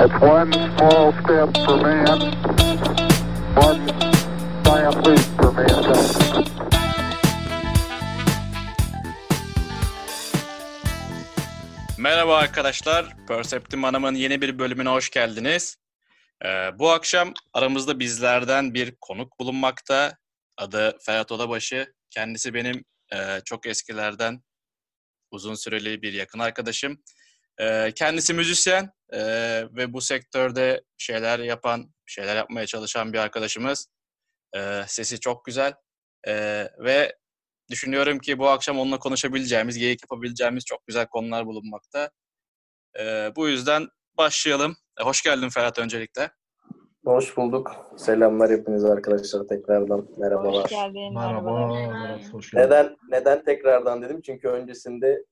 It's one small step for man, one giant leap for mankind. Merhaba arkadaşlar. Perceptim Hanım'ın yeni bir bölümüne hoş geldiniz. Ee, bu akşam aramızda bizlerden bir konuk bulunmakta. Adı Ferhat Odabaşı. Kendisi benim e, çok eskilerden uzun süreli bir yakın arkadaşım. Ee, kendisi müzisyen e, ve bu sektörde şeyler yapan, şeyler yapmaya çalışan bir arkadaşımız. Ee, sesi çok güzel Ee, ve düşünüyorum ki bu akşam onunla konuşabileceğimiz, geyik yapabileceğimiz çok güzel konular bulunmakta. Ee, bu yüzden başlayalım. E, hoş geldin Ferhat öncelikle. Hoş bulduk. Selamlar hepinize arkadaşlar tekrardan. Merhabalar. Hoş geldin. Merhaba. Murat, hoş geldin. Neden neden tekrardan dedim? Çünkü öncesinde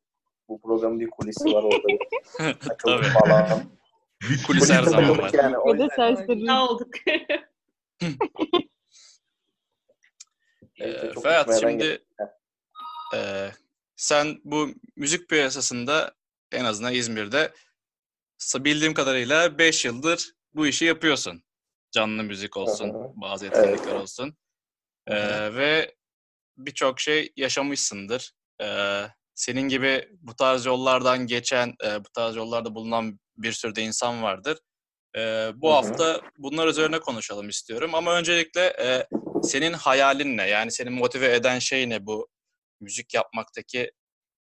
bu programın bir kulisi var orada. bir Tabii. falan. Biz Kulis her zaman var. Yani. O yüzden serseri. Ne olduk? Ee, çok Ferhat şimdi e, sen bu müzik piyasasında en azından İzmir'de sa- bildiğim kadarıyla 5 yıldır bu işi yapıyorsun. Canlı müzik olsun, Hı hı. bazı Evet. etkinlikler olsun. Hı hı. Ee, ve birçok şey yaşamışsındır. Ee, senin gibi bu tarz yollardan geçen, e, bu tarz yollarda bulunan bir sürü de insan vardır. Ee, bu Hı hı. hafta bunlar üzerine konuşalım istiyorum. Ama öncelikle e, senin hayalin ne? Yani seni motive eden şey ne bu müzik yapmaktaki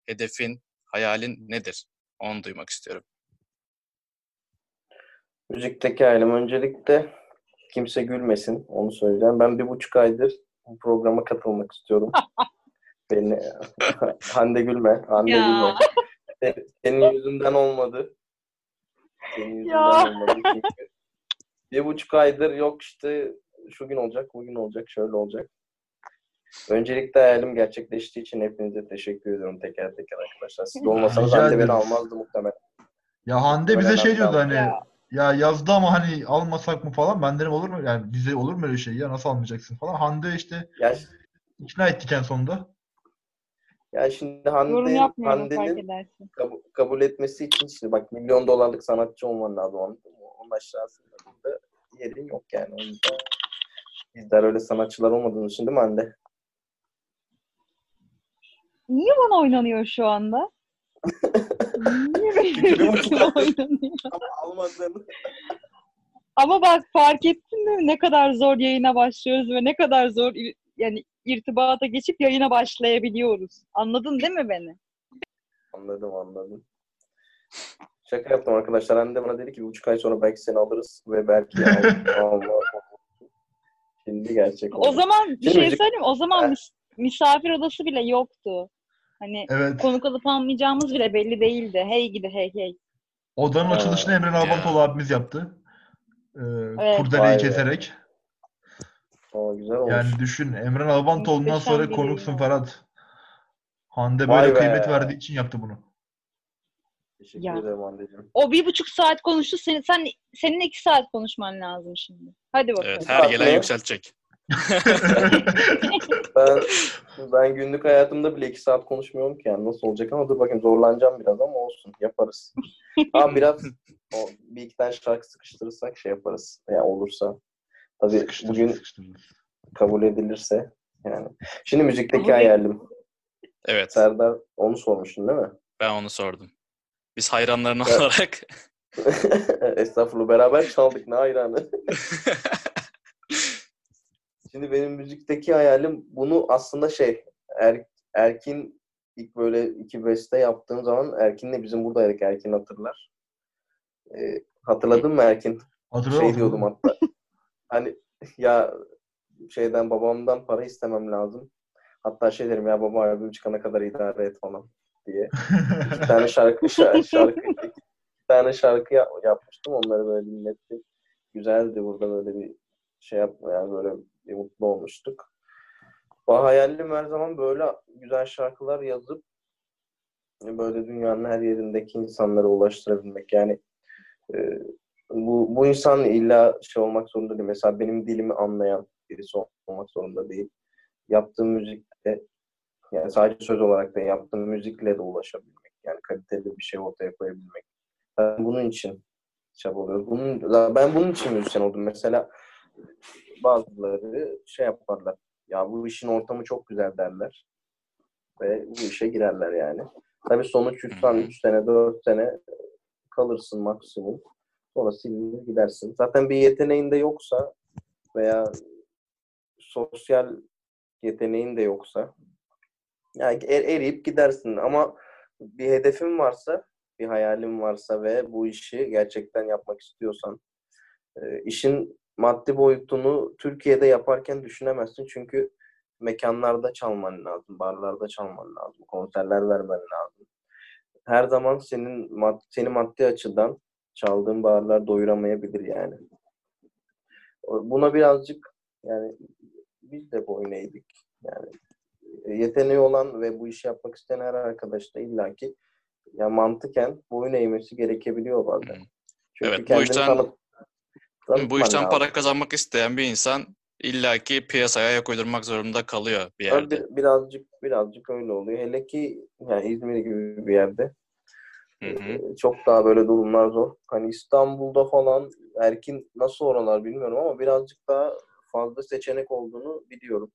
hedefin, hayalin nedir? Onu duymak istiyorum. Müzikteki halim öncelikle kimse gülmesin. Onu söyleyeceğim. Ben bir buçuk aydır bu programa katılmak istiyorum. Beni Hande gülme. Hande Ya. gülme. Se- Senin yüzünden olmadı. Senin yüzünden Ya. olmadı. Çünkü bir buçuk aydır yok işte şu gün olacak, bugün olacak, şöyle olacak. Öncelikle hayalim gerçekleştiği için hepinize teşekkür ediyorum teker teker arkadaşlar. Siz olmasanız Hande beni almazdı muhtemelen. Ya Hande bize şey diyordu hani Ya. ya yazdı ama hani almasak mı falan. Ben dedim olur mu? Yani bize olur mu öyle şey ya nasıl almayacaksın falan. Hande işte Ya, ikna ettik en sonunda. Ya şimdi Yorum Hande, yapmıyorum fark Hande'nin edersin. kabul, kabul etmesi için işte bak milyon dolarlık sanatçı olman lazım anladın mı? Onun aşağısında burada yerin yok yani. O yüzden bizler öyle sanatçılar olmadığımız için değil mi Hande? Niye bana oynanıyor şu anda? Niye benim oynanıyor? Ama almadığını Ama bak fark ettin mi ne kadar zor yayına başlıyoruz ve ne kadar zor yani irtibata geçip yayına başlayabiliyoruz. Anladın değil mi beni? anladım anladım. Şaka yaptım arkadaşlar. Hande bana dedi ki bir buçuk ay sonra belki seni alırız ve belki alma. Şimdi gerçek oldu. O zaman bir Şimdi şey söyleyeyim? O zaman misafir odası bile yoktu. Hani Evet. konuk alıp almayacağımız bile belli değildi. Hey gidi hey hey. Odanın açılışını Emre Nalbantoğlu Ya. abimiz yaptı. Ee, Evet. be. keserek. O güzel olmuş. Yani düşün Emre Nalbantoğlu'ndan Muhteşem sonra bir konuksun yayın Ferhat. Hande Vay böyle be. kıymet verdiği için yaptı bunu. Teşekkür Ya. ederim Hande'ciğim. O bir buçuk saat konuştu. Senin, sen, senin iki saat konuşman lazım şimdi. Hadi bakalım. Evet, her gelen yükseltecek. Ben ben günlük hayatımda bile iki saat konuşmuyorum ki yani nasıl olacak ama dur bakayım zorlanacağım biraz ama olsun yaparız. Ama biraz o, bir iki tane şarkı sıkıştırırsak şey yaparız. Yani olursa. Tabii Sıkıştır, bugün sıkıştır. kabul edilirse yani. Şimdi müzikteki Kabul hayalim. Evet, Serdar onu sormuştun değil mi? ben onu sordum. Biz hayranların Evet. olarak Estağfurullah beraber çaldık ne hayranı. Şimdi benim müzikteki hayalim bunu aslında şey er, Erkin ilk böyle iki beste yaptığım zaman Erkin'le bizim buradaydık Erkin hatırlar. Ee, hatırladın mı Erkin? Hatırlıyor Şey diyordum hatta. Hani ya şeyden babamdan para istemem lazım. Hatta şey derim ya baba albüm çıkana kadar idare et falan diye. İki tane şarkı şarkı, şarkı iki tane şarkı yap- yapmıştım. Onları böyle dinlettik. Güzeldi burada böyle bir şey yapma yani böyle bir mutlu olmuştuk. Bu hayalim her zaman böyle güzel şarkılar yazıp böyle dünyanın her yerindeki insanlara ulaştırabilmek. Yani e, bu, bu insan illa şey olmak zorunda değil. Mesela benim dilimi anlayan birisi olmak zorunda değil. Yaptığım müzikte yani sadece söz olarak da yaptığım müzikle de ulaşabilmek. Yani kaliteli bir şey ortaya koyabilmek. Ben bunun için çabalıyoruz. Bunun, ben bunun için müzisyen oldum. Mesela bazıları şey yaparlar. Ya bu işin ortamı çok güzel derler. Ve bu işe girerler yani. Tabii sonuç 3 sene, 3 sene, 4 sene kalırsın maksimum. Sonra silinir gidersin. Zaten bir yeteneğin de yoksa veya sosyal yeteneğin de yoksa yani er, eriyip gidersin ama bir hedefin varsa, bir hayalin varsa ve bu işi gerçekten yapmak istiyorsan e, işin maddi boyutunu Türkiye'de yaparken düşünemezsin çünkü mekanlarda çalman lazım, barlarda çalman lazım, konserler vermen lazım. Her zaman senin mad seni maddi açıdan çaldığın barlar doyuramayabilir yani. Buna birazcık yani biz de boyun eğdik. Yani e, yeteneği olan ve bu işi yapmak isteyen her arkadaş da illaki ya mantıken boyun eğmesi gerekebiliyor bazen. Çünkü evet bu işten tanıp, bu işten lazım. para kazanmak isteyen bir insan illaki piyasaya ayak uydurmak zorunda kalıyor bir yerde. Bir, birazcık birazcık öyle oluyor. Hele ki yani İzmir gibi bir yerde. Hı hı. Çok daha böyle durumlar zor. Hani İstanbul'da falan erkin nasıl oralar bilmiyorum ama birazcık daha fazla seçenek olduğunu biliyorum.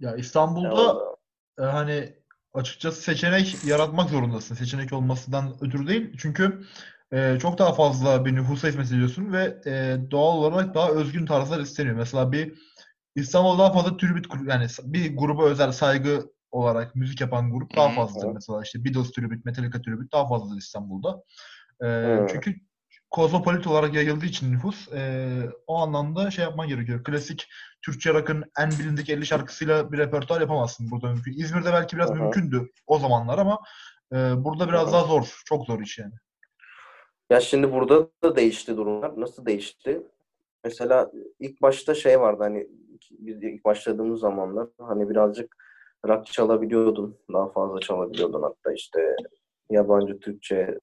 Ya İstanbul'da ya, e, hani açıkçası seçenek yaratmak zorundasın. Seçenek olmasından ötürü değil. Çünkü e, çok daha fazla bir nüfusa hizmet ediyorsun ve e, doğal olarak daha özgün tarzlar isteniyor. Mesela bir İstanbul'da daha fazla tribüt yani bir gruba özel saygı olarak müzik yapan grup daha fazladır. Mesela işte Beatles tribüt, Metallica tribüt daha fazladır İstanbul'da. E, çünkü kozmopolit olarak yayıldığı için nüfus e, o anlamda şey yapman gerekiyor. Klasik Türkçe rock'ın en bilindik 50 şarkısıyla bir repertuar yapamazsın burada mümkün. İzmir'de belki biraz Aha. mümkündü o zamanlar ama e, burada biraz Aha. daha zor. Çok zor iş yani. Ya şimdi burada da değişti durumlar. Nasıl değişti? Mesela ilk başta şey vardı hani biz ilk başladığımız zamanlar hani birazcık rock çalabiliyordun. Daha fazla çalabiliyordun hatta işte yabancı Türkçe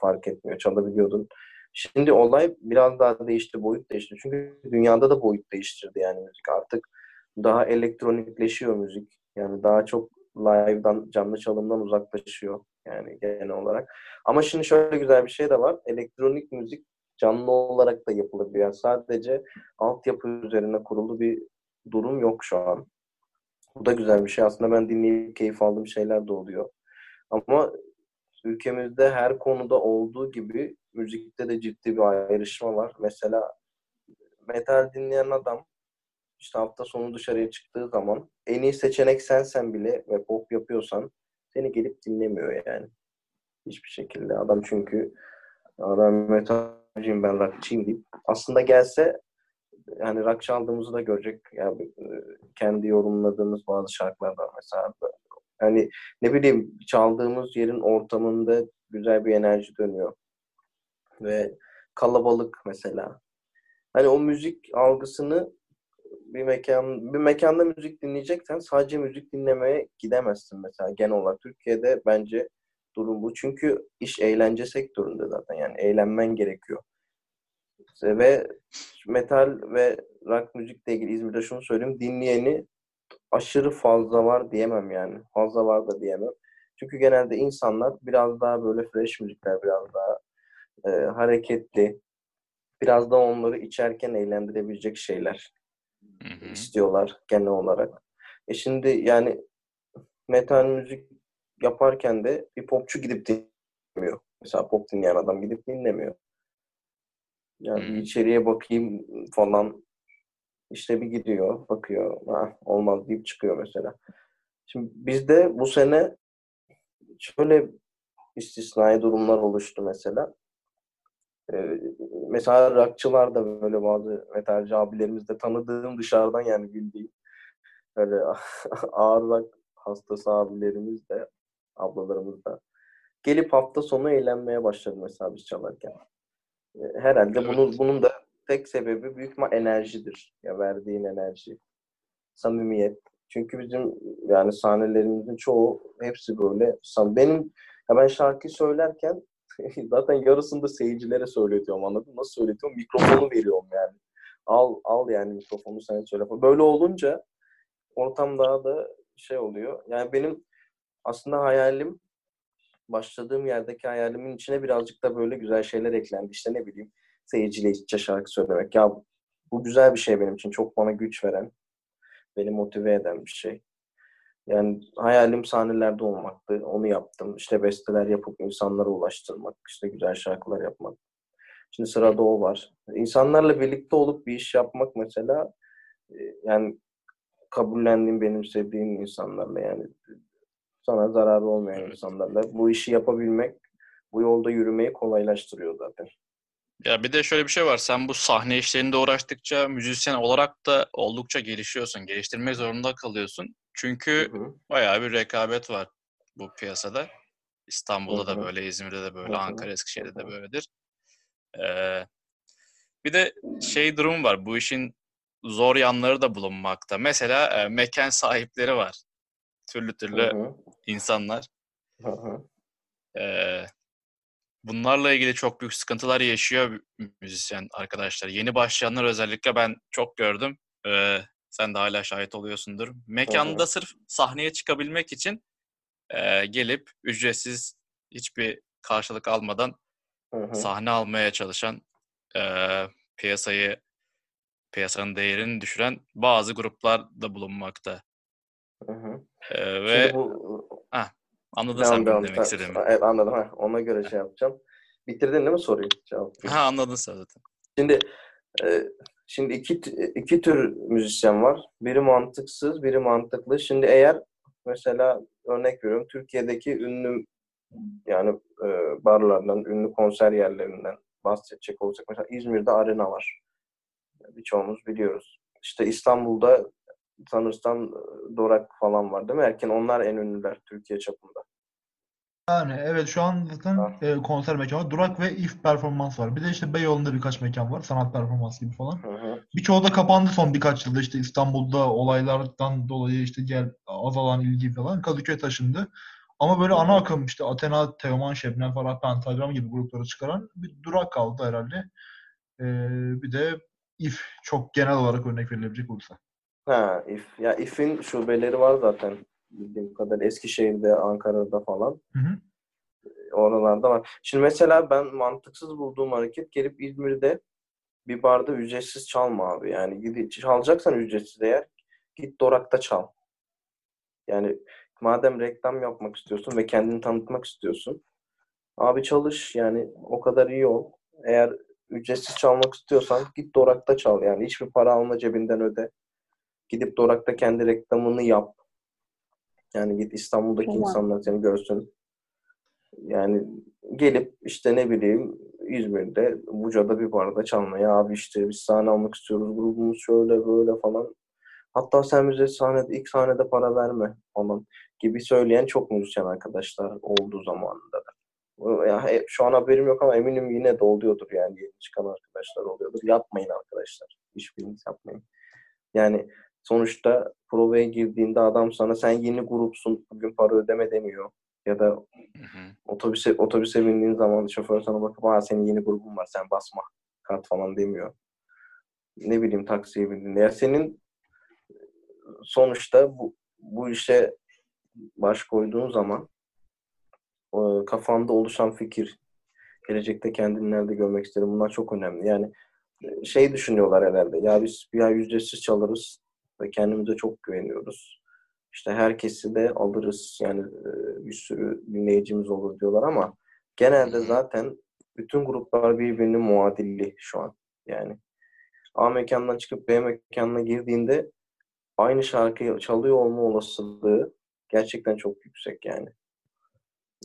fark etmiyor. Çalabiliyordun. Şimdi olay biraz daha değişti, boyut değişti. Çünkü dünyada da boyut değiştirdi yani müzik. Artık daha elektronikleşiyor müzik. Yani daha çok live'dan, canlı çalımdan uzaklaşıyor yani genel olarak. Ama şimdi şöyle güzel bir şey de var. Elektronik müzik canlı olarak da yapılabiliyor. Yani sadece altyapı üzerine kurulu bir durum yok şu an. Bu da güzel bir şey. Aslında ben dinleyip keyif aldığım şeyler de oluyor. Ama ülkemizde her konuda olduğu gibi müzikte de ciddi bir ayrışma var. Mesela metal dinleyen adam işte hafta sonu dışarıya çıktığı zaman en iyi seçenek sensen bile ve pop yapıyorsan seni gelip dinlemiyor yani. Hiçbir şekilde. Adam çünkü adam metalciyim ben rockçıyım deyip aslında gelse yani rock çaldığımızı da görecek. Yani e, kendi yorumladığımız bazı şarkılar var mesela. Yani ne bileyim çaldığımız yerin ortamında güzel bir enerji dönüyor. Ve kalabalık mesela. Hani o müzik algısını bir mekan bir mekanda müzik dinleyeceksen sadece müzik dinlemeye gidemezsin mesela genel olarak Türkiye'de bence durum bu. Çünkü iş eğlence sektöründe zaten yani eğlenmen gerekiyor. Ve metal ve rock müzikle ilgili İzmir'de şunu söyleyeyim. Dinleyeni aşırı fazla var diyemem yani. Fazla var da diyemem. Çünkü genelde insanlar biraz daha böyle fresh müzikler, biraz daha e, hareketli, biraz da onları içerken eğlendirebilecek şeyler hı hı. istiyorlar genel olarak. E şimdi yani metal müzik yaparken de bir popçu gidip dinlemiyor. Mesela pop dinleyen adam gidip dinlemiyor. Yani hmm. bir içeriye bakayım falan işte bir gidiyor, bakıyor. Ha, olmaz deyip çıkıyor mesela. Şimdi bizde bu sene şöyle istisnai durumlar oluştu mesela. Ee, mesela rockçılar da böyle bazı metalci abilerimiz de tanıdığım dışarıdan yani bildiğim böyle ağır rock hastası abilerimiz de ablalarımız da gelip hafta sonu eğlenmeye başladı mesela biz çalarken. Herhalde evet. bunun bunun da tek sebebi büyük bir enerjidir. Ya verdiğin enerji. Samimiyet. Çünkü bizim yani sahnelerimizin çoğu hepsi böyle. Benim ya ben şarkı söylerken zaten yarısını da seyircilere söyletiyorum anladın Nasıl söyletiyorum? Mikrofonu veriyorum yani. Al al yani mikrofonu sen söyle. Böyle olunca ortam daha da şey oluyor. Yani benim aslında hayalim başladığım yerdeki hayalimin içine birazcık da böyle güzel şeyler eklendi. İşte ne bileyim seyirciyle iç içe şarkı söylemek. Ya bu güzel bir şey benim için. Çok bana güç veren, beni motive eden bir şey. Yani hayalim sahnelerde olmaktı. Onu yaptım. İşte besteler yapıp insanlara ulaştırmak. işte güzel şarkılar yapmak. Şimdi sırada o var. İnsanlarla birlikte olup bir iş yapmak mesela e, yani kabullendiğim, benim sevdiğim insanlarla yani sana zararı olmayan Evet. insanlarla bu işi yapabilmek, bu yolda yürümeyi kolaylaştırıyor zaten. Ya bir de şöyle bir şey var. Sen bu sahne işlerinde uğraştıkça müzisyen olarak da oldukça gelişiyorsun. Geliştirmek zorunda kalıyorsun. Çünkü Hı hı. bayağı bir rekabet var bu piyasada. İstanbul'da Hı hı. da böyle, İzmir'de de böyle, Hı hı. Ankara, Eskişehir'de de böyledir. Ee, bir de şey durum var. Bu işin zor yanları da bulunmakta. Mesela e, mekan sahipleri var. Türlü türlü hı. insanlar. Ee, bunlarla ilgili çok büyük sıkıntılar yaşıyor müzisyen arkadaşlar. Yeni başlayanlar özellikle ben çok gördüm. Ee, sen de hala şahit oluyorsundur. Mekanda sırf sahneye çıkabilmek için e, gelip ücretsiz hiçbir karşılık almadan Hı hı. sahne almaya çalışan e, piyasayı piyasanın değerini düşüren bazı gruplar da bulunmakta. Hı hı. E, ve Şimdi bu anladın devam sen devam. demek istediğimi. Evet anladım. Ha, ona göre şey yapacağım. Bitirdin değil mi soruyu? Cevap. Ha anladın sen zaten. Şimdi e, şimdi iki iki tür müzisyen var. Biri mantıksız, biri mantıklı. Şimdi eğer mesela örnek veriyorum Türkiye'deki ünlü yani e, barlardan, ünlü konser yerlerinden bahsedecek olsak mesela İzmir'de arena var. Birçoğumuz biliyoruz. İşte İstanbul'da sanırsam e, Dorak falan var değil mi? Erken onlar en ünlüler Türkiye çapında. Yani evet şu an zaten Ha. e, konser mekanı var. Durak ve if performans var. Bir de işte Beyoğlu'nda birkaç mekan var. Sanat performans gibi falan. Hı hı. Birçoğu da kapandı son birkaç yılda. İşte İstanbul'da olaylardan dolayı işte gel azalan ilgi falan Kadıköy taşındı. Ama böyle Hı hı. ana akım işte Athena, Teoman, Şebnem Ferah, Pentagram gibi grupları çıkaran bir durak kaldı herhalde. Ee, bir de if çok genel olarak örnek verilebilecek olursa. Ha, if. Ya if'in şubeleri var zaten. Bildiğim kadar Eskişehir'de, Ankara'da falan. Hı hı. Oralarda var. Şimdi mesela ben mantıksız bulduğum hareket gelip İzmir'de bir barda ücretsiz çalma abi. Yani gidip çalacaksan ücretsiz eğer git Dorak'ta çal. Yani madem reklam yapmak istiyorsun ve kendini tanıtmak istiyorsun abi çalış yani o kadar iyi ol. Eğer ücretsiz çalmak istiyorsan git Dorak'ta çal yani hiçbir para alma cebinden öde. Gidip Dorak'ta kendi reklamını yap. Yani git İstanbul'daki Tamam. insanlar seni görsün. Yani gelip işte ne bileyim İzmir'de Buca'da bir barda çalmaya abi işte biz sahne almak istiyoruz grubumuz şöyle böyle falan. Hatta sen bize sahnede ilk sahnede para verme falan gibi söyleyen çok müzisyen arkadaşlar olduğu zamanında da. Ya, he- şu an haberim yok ama eminim yine de oluyordur yani yeni çıkan arkadaşlar oluyordur. Yapmayın arkadaşlar. Hiçbiriniz yapmayın. Yani sonuçta provaya girdiğinde adam sana sen yeni grupsun bugün para ödeme demiyor. Ya da Hı hı. otobüse otobüse bindiğin zaman şoför sana bakıp Aa, senin yeni grubun var sen basma kart falan demiyor. Ne bileyim taksiye bindiğinde. Ya senin sonuçta bu, bu işe baş koyduğun zaman kafanda oluşan fikir gelecekte kendini nerede görmek isterim bunlar çok önemli. Yani e, şey düşünüyorlar herhalde ya biz bir ay ücretsiz çalarız ve kendimize çok güveniyoruz. İşte herkesi de alırız yani e, bir sürü dinleyicimiz olur diyorlar ama genelde zaten bütün gruplar birbirinin muadilli şu an. Yani A mekandan çıkıp B mekanına girdiğinde aynı şarkıyı çalıyor olma olasılığı gerçekten çok yüksek yani.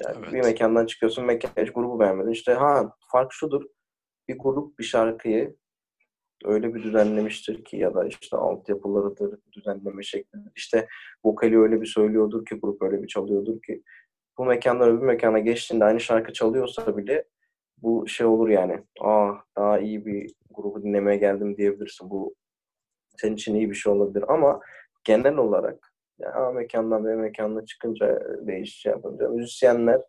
Yani Evet. bir mekandan çıkıyorsun, mekan grubu beğenmedin. İşte ha fark şudur. Bir grup bir şarkıyı öyle bir düzenlemiştir ki ya da işte altyapılarıdır, düzenleme şekli. İşte vokali öyle bir söylüyordur ki grup öyle bir çalıyordur ki bu mekandan öbür mekana geçtiğinde aynı şarkı çalıyorsa bile bu şey olur yani. Aa daha iyi bir grubu dinlemeye geldim diyebilirsin. Bu senin için iyi bir şey olabilir ama genel olarak yani mekandan B mekanına çıkınca değiş şey yapınca müzisyenler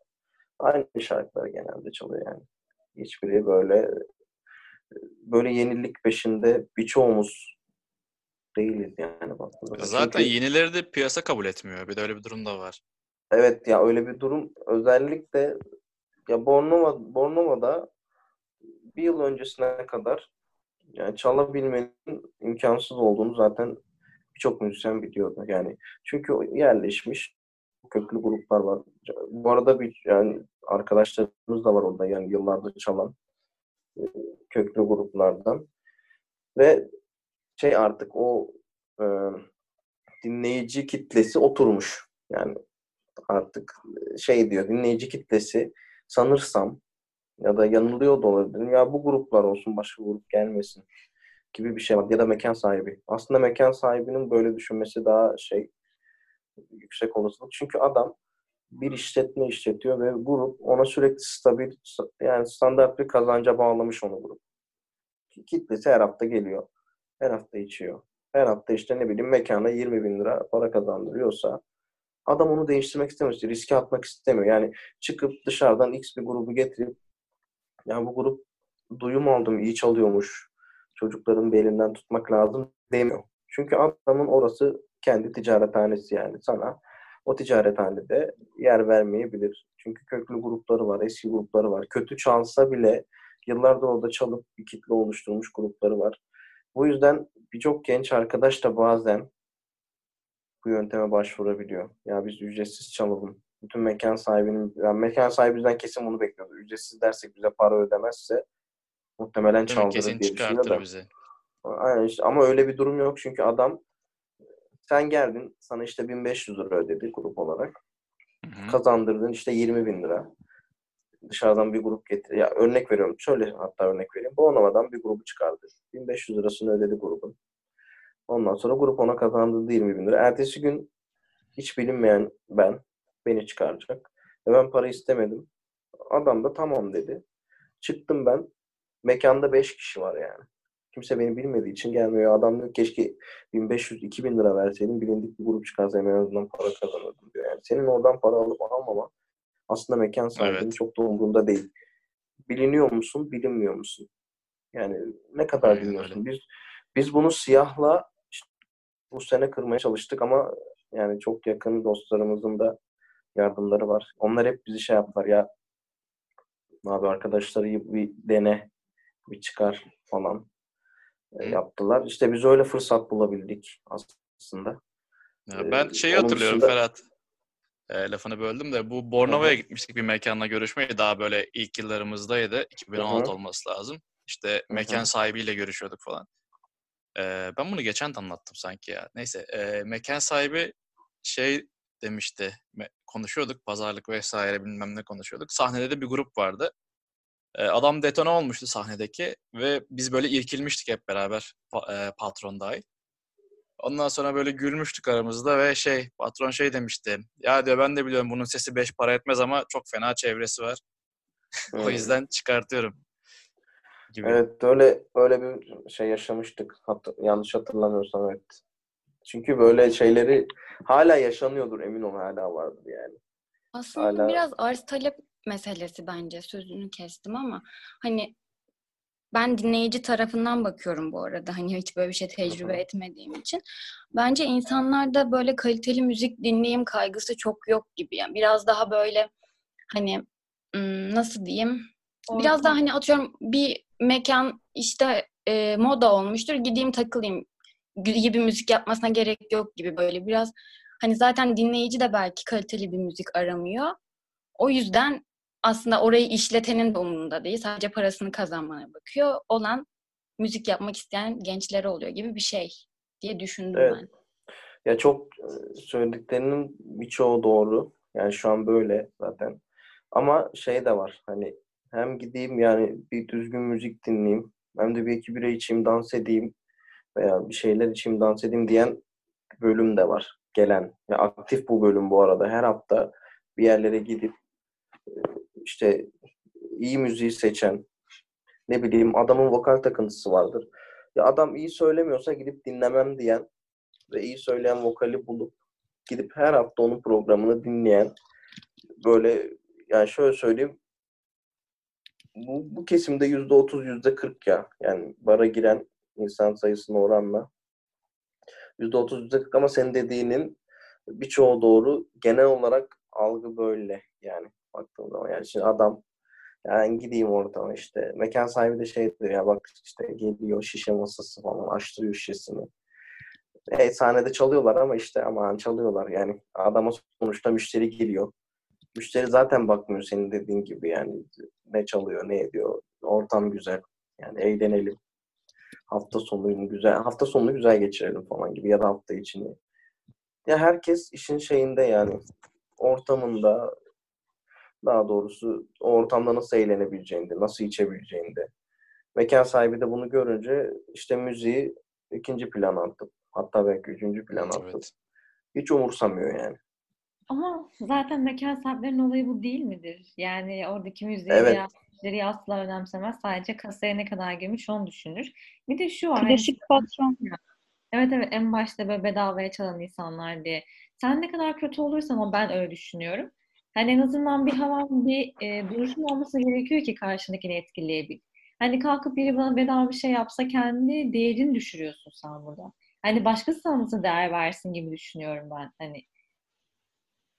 aynı şarkıları genelde çalıyor yani. Hiçbiri böyle böyle yenilik peşinde birçoğumuz değiliz yani baktığında. Zaten Çünkü- yenileri de piyasa kabul etmiyor. Bir de öyle bir durum da var. Evet ya öyle bir durum özellikle ya Bornova Bornova'da bir yıl öncesine kadar yani çalabilmenin imkansız olduğunu zaten birçok müzisyen biliyordu yani. Çünkü yerleşmiş köklü gruplar var. Bu arada bir yani arkadaşlarımız da var orada yani yıllardır çalan köklü gruplardan. Ve şey artık o e, dinleyici kitlesi oturmuş. Yani artık şey diyor dinleyici kitlesi sanırsam ya da yanılıyor da olabilirim. Ya bu gruplar olsun başka grup gelmesin gibi bir şey var. Ya da mekan sahibi. Aslında mekan sahibinin böyle düşünmesi daha şey yüksek olasılık. Çünkü adam bir işletme işletiyor ve grup ona sürekli stabil yani standart bir kazanca bağlamış onu grup. Kitlesi her hafta geliyor. Her hafta içiyor. Her hafta işte ne bileyim mekana 20 bin lira para kazandırıyorsa adam onu değiştirmek istemiyor. Riske atmak istemiyor. Yani çıkıp dışarıdan X bir grubu getirip yani bu grup duyum aldım iyi çalıyormuş. Çocukların belinden tutmak lazım demiyor. Çünkü adamın orası kendi ticarethanesi yani sana o ticarethanede yer vermeyebilir. Çünkü köklü grupları var, eski grupları var. Kötü çalsa bile yıllardır orada çalıp bir kitle oluşturmuş grupları var. Bu yüzden birçok genç arkadaş da bazen bu yönteme başvurabiliyor. Ya biz ücretsiz çalalım. Bütün mekan sahibinin, yani mekan sahibi bizden kesin bunu bekliyordu. Ücretsiz dersek bize para ödemezse muhtemelen çaldırır Kesin diye düşünüyor da. bizi. Aynen işte ama öyle bir durum yok çünkü adam sen geldin sana işte 1500 lira ödedi grup olarak. Hı hı. Kazandırdın işte 20 bin lira. Dışarıdan bir grup getir. Ya örnek veriyorum. Şöyle hatta örnek vereyim. Bornova'dan bir grubu çıkardı. 1500 lirasını ödedi grubun. Ondan sonra grup ona kazandırdı 20 bin lira. Ertesi gün hiç bilinmeyen ben beni çıkaracak. Ve ben para istemedim. Adam da tamam dedi. Çıktım ben. Mekanda 5 kişi var yani. Kimse beni bilmediği için gelmiyor. Adam diyor keşke 1500-2000 lira verseydim bilindik bir grup çıkarsaydım en azından para kazanırdım diyor. Yani senin oradan para alıp almama aslında mekan sahibinin Evet. çok da umurunda değil. Biliniyor musun, bilinmiyor musun? Yani ne kadar Aynen bilmiyorsun. Biz biz bunu siyahla işte bu sene kırmaya çalıştık ama yani çok yakın dostlarımızın da yardımları var. Onlar hep bizi şey yaptılar ya abi arkadaşları bir dene, bir çıkar falan. Yaptılar. İşte biz öyle fırsat bulabildik aslında. Ya ben Ee, şeyi onun hatırlıyorum dışında- Ferhat. E, lafını böldüm de bu Bornova'ya gitmiştik bir mekanla görüşmeye. Daha böyle ilk yıllarımızdaydı. 2016 Hı hı. olması lazım. İşte Hı mekan sahibiyle görüşüyorduk falan. E, ben bunu geçen de anlattım sanki ya. Neyse e, mekan sahibi şey demişti. Konuşuyorduk pazarlık vesaire bilmem ne konuşuyorduk. Sahnede de bir grup vardı. E, adam detone olmuştu sahnedeki ve biz böyle irkilmiştik hep beraber pa- e, patron dahil. Ondan sonra böyle gülmüştük aramızda ve şey patron şey demişti. Ya diyor ben de biliyorum bunun sesi beş para etmez ama çok fena çevresi var. o Hı. yüzden çıkartıyorum. Gibi. Evet öyle öyle bir şey yaşamıştık. Hat- yanlış hatırlamıyorsam evet. Çünkü böyle şeyleri hala yaşanıyordur emin ol hala vardır yani. Aslında Hala- biraz arz talep meselesi bence sözünü kestim ama hani ben dinleyici tarafından bakıyorum bu arada. Hani hiç böyle bir şey tecrübe etmediğim için. Bence insanlarda böyle kaliteli müzik dinleyeyim kaygısı çok yok gibi. Yani biraz daha böyle hani nasıl diyeyim? Biraz daha hani atıyorum bir mekan işte e, moda olmuştur. Gideyim takılayım gibi müzik yapmasına gerek yok gibi böyle biraz hani zaten dinleyici de belki kaliteli bir müzik aramıyor. O yüzden aslında orayı işletenin de umurunda değil. Sadece parasını kazanmaya bakıyor. Olan müzik yapmak isteyen gençlere oluyor gibi bir şey diye düşündüm Evet. ben. Ya çok e, söylediklerinin birçoğu doğru. Yani şu an böyle zaten. Ama şey de var. Hani hem gideyim yani bir düzgün müzik dinleyeyim. Hem de bir iki bira içeyim, dans edeyim veya bir şeyler içeyim, dans edeyim diyen bölüm de var. Gelen. Ya aktif bu bölüm bu arada. Her hafta bir yerlere gidip e, işte iyi müziği seçen, ne bileyim adamın vokal takıntısı vardır. Ya adam iyi söylemiyorsa gidip dinlemem diyen ve iyi söyleyen vokali bulup gidip her hafta onun programını dinleyen böyle yani şöyle söyleyeyim bu, bu kesimde yüzde otuz yüzde kırk ya. Yani bara giren insan sayısına oranla yüzde otuz yüzde kırk ama senin dediğinin birçoğu doğru. Genel olarak algı böyle yani baktığım zaman. Yani şimdi adam yani gideyim ortama işte. Mekan sahibi de şeydir ya bak işte geliyor şişe masası falan açtırıyor şişesini. E, sahnede çalıyorlar ama işte aman çalıyorlar yani. Adama sonuçta müşteri geliyor. Müşteri zaten bakmıyor senin dediğin gibi yani ne çalıyor ne ediyor. Ortam güzel. Yani eğlenelim. Hafta sonunu güzel hafta sonunu güzel geçirelim falan gibi ya da hafta içini. Ya herkes işin şeyinde yani ortamında daha doğrusu o ortamda nasıl eğlenebileceğinde, nasıl içebileceğinde. Mekan sahibi de bunu görünce işte müziği ikinci plana attı. Hatta belki üçüncü plana attı. Evet. Hiç umursamıyor yani. Ama zaten mekan sahiplerinin olayı bu değil midir? Yani oradaki müziği Evet. müşteriyi asla önemsemez. Sadece kasaya ne kadar girmiş onu düşünür. Bir de şu var. Klasik patron. Evet evet en başta böyle bedavaya çalan insanlar diye. Sen ne kadar kötü olursan o ben öyle düşünüyorum. Hani en azından bir havan, bir e, duruşun olması gerekiyor ki karşındakini etkileyebil. Hani kalkıp biri bana bedava bir şey yapsa kendi değerini düşürüyorsun sen burada. Hani başkası sana nasıl değer versin gibi düşünüyorum ben. Hani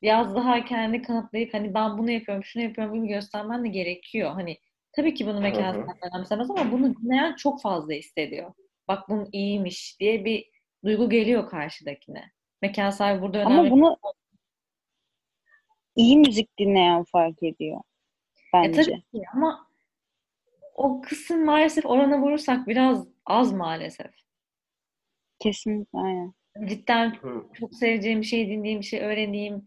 biraz daha kendi kanıtlayıp hani ben bunu yapıyorum, şunu yapıyorum gibi göstermen de gerekiyor. Hani tabii ki bunu mekan önemsemez ama bunu dinleyen çok fazla hissediyor. Bak bunun iyiymiş diye bir duygu geliyor karşıdakine. Mekan sahibi burada önemli. Ama bunu iyi müzik dinleyen fark ediyor. E Bence. tabii ki ama o kısım maalesef orana vurursak biraz az maalesef. Kesinlikle aynen. Cidden çok seveceğim bir şey dinleyeyim, bir şey öğreneyim,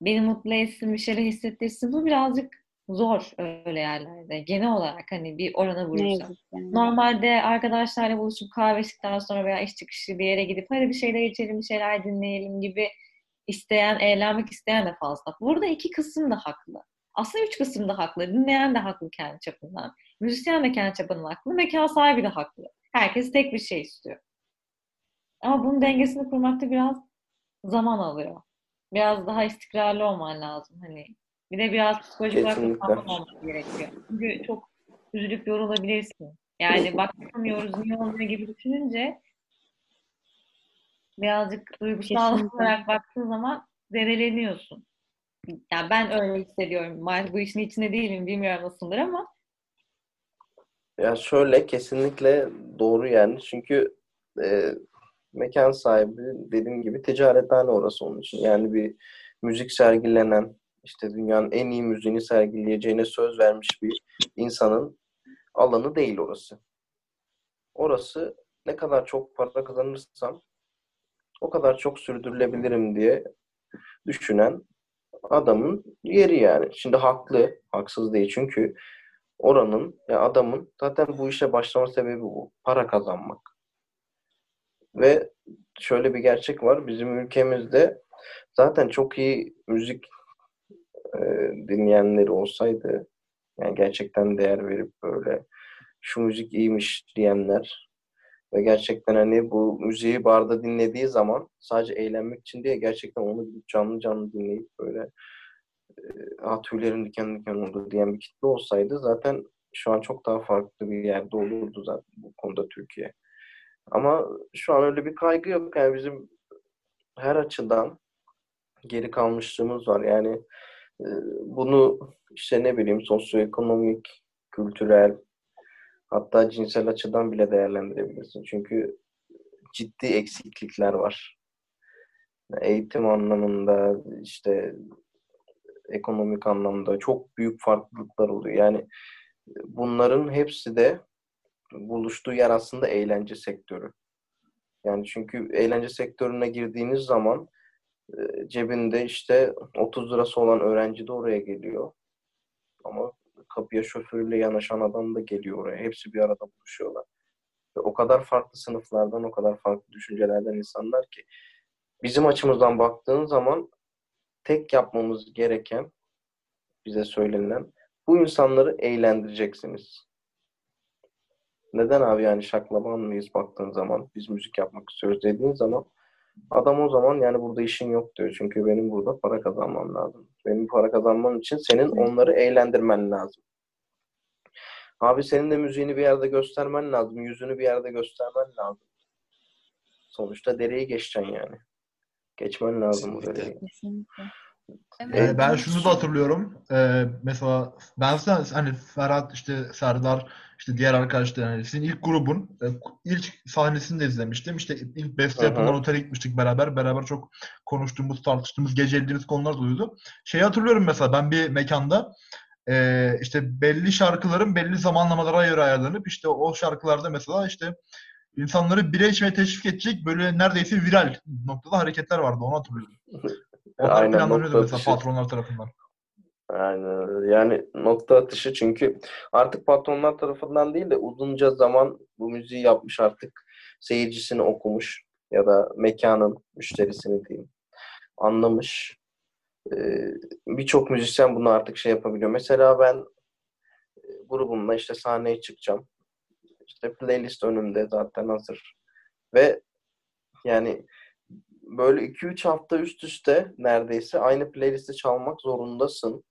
beni mutlu etsin, bir şeyler hissettirsin. Bu birazcık zor öyle yerlerde. Genel olarak hani bir orana vurursak. yani. Normalde arkadaşlarla buluşup kahve içtikten sonra veya iş çıkışı bir yere gidip hadi bir şeyler içelim, bir şeyler dinleyelim gibi isteyen, eğlenmek isteyen de fazla. Burada iki kısım da haklı. Aslında üç kısım da haklı. Dinleyen de haklı kendi çapından. Müzisyen de kendi çapının haklı. Mekan sahibi de haklı. Herkes tek bir şey istiyor. Ama bunun dengesini kurmakta biraz zaman alıyor. Biraz daha istikrarlı olman lazım. Hani bir de biraz psikolojik olarak olmak gerekiyor. Çünkü çok üzülüp yorulabilirsin. Yani bak yapamıyoruz, niye olmuyor gibi düşününce birazcık duygusal Kesinlikle. olarak baktığın zaman zedəleniyorsun. Yani ben öyle hissediyorum. Bu işin içinde değilim. Bilmiyorum nasıldır ama Ya şöyle kesinlikle doğru yani. Çünkü e, mekan sahibi dediğim gibi ticarethane orası onun için. Yani bir müzik sergilenen işte dünyanın en iyi müziğini sergileyeceğine söz vermiş bir insanın alanı değil orası. Orası ne kadar çok para kazanırsam o kadar çok sürdürülebilirim diye düşünen adamın yeri yani. Şimdi haklı, haksız değil. Çünkü oranın ya adamın zaten bu işe başlama sebebi bu. Para kazanmak. Ve şöyle bir gerçek var. Bizim ülkemizde zaten çok iyi müzik e, dinleyenleri olsaydı yani gerçekten değer verip böyle şu müzik iyiymiş diyenler ve gerçekten hani bu müziği barda dinlediği zaman sadece eğlenmek için değil gerçekten onu canlı canlı dinleyip böyle "Aa, tüylerim diken diken oldu diyen bir kitle olsaydı zaten şu an çok daha farklı bir yerde olurdu zaten bu konuda Türkiye. Ama şu an öyle bir kaygı yok. Yani bizim her açıdan geri kalmışlığımız var. Yani bunu işte ne bileyim sosyoekonomik, kültürel hatta cinsel açıdan bile değerlendirebilirsin. Çünkü ciddi eksiklikler var. Eğitim anlamında işte ekonomik anlamda çok büyük farklılıklar oluyor. Yani bunların hepsi de buluştuğu yer aslında eğlence sektörü. Yani çünkü eğlence sektörüne girdiğiniz zaman e, cebinde işte 30 lirası olan öğrenci de oraya geliyor. Ama kapıya şoförüyle yanaşan adam da geliyor oraya. Hepsi bir arada buluşuyorlar. Ve o kadar farklı sınıflardan, o kadar farklı düşüncelerden insanlar ki bizim açımızdan baktığın zaman tek yapmamız gereken bize söylenilen bu insanları eğlendireceksiniz. Neden abi yani şaklaban mıyız baktığın zaman biz müzik yapmak istiyoruz dediğin zaman adam o zaman yani burada işin yok diyor. Çünkü benim burada para kazanmam lazım. Benim para kazanmam için senin onları eğlendirmen lazım. Abi senin de müziğini bir yerde göstermen lazım. Yüzünü bir yerde göstermen lazım. Sonuçta dereyi geçeceksin yani. Geçmen lazım bu dereyi. Kesinlikle. Evet. Yani ben şunu da hatırlıyorum. Ee, mesela ben sen hani Ferhat işte Serdar işte diğer arkadaşlar yani sizin ilk grubun e, ilk sahnesini de izlemiştim. İşte ilk beste yapılan otele gitmiştik beraber. Beraber çok konuştuğumuz, tartıştığımız, gecelediğimiz konular da oluyordu. Şeyi hatırlıyorum mesela ben bir mekanda e, işte belli şarkıların belli zamanlamalara göre ayarlanıp işte o şarkılarda mesela işte insanları bire içmeye teşvik edecek böyle neredeyse viral noktada hareketler vardı. Onu hatırlıyorum. Onlar Aynen, planlanıyordu mesela atışı. patronlar tarafından. Aynen öyle. Yani nokta atışı çünkü artık patronlar tarafından değil de uzunca zaman bu müziği yapmış artık seyircisini okumuş ya da mekanın müşterisini diyeyim anlamış. Ee, Birçok müzisyen bunu artık şey yapabiliyor. Mesela ben e, grubumla işte sahneye çıkacağım. İşte playlist önümde zaten hazır. Ve yani böyle 2-3 hafta üst üste neredeyse aynı playlisti çalmak zorundasın.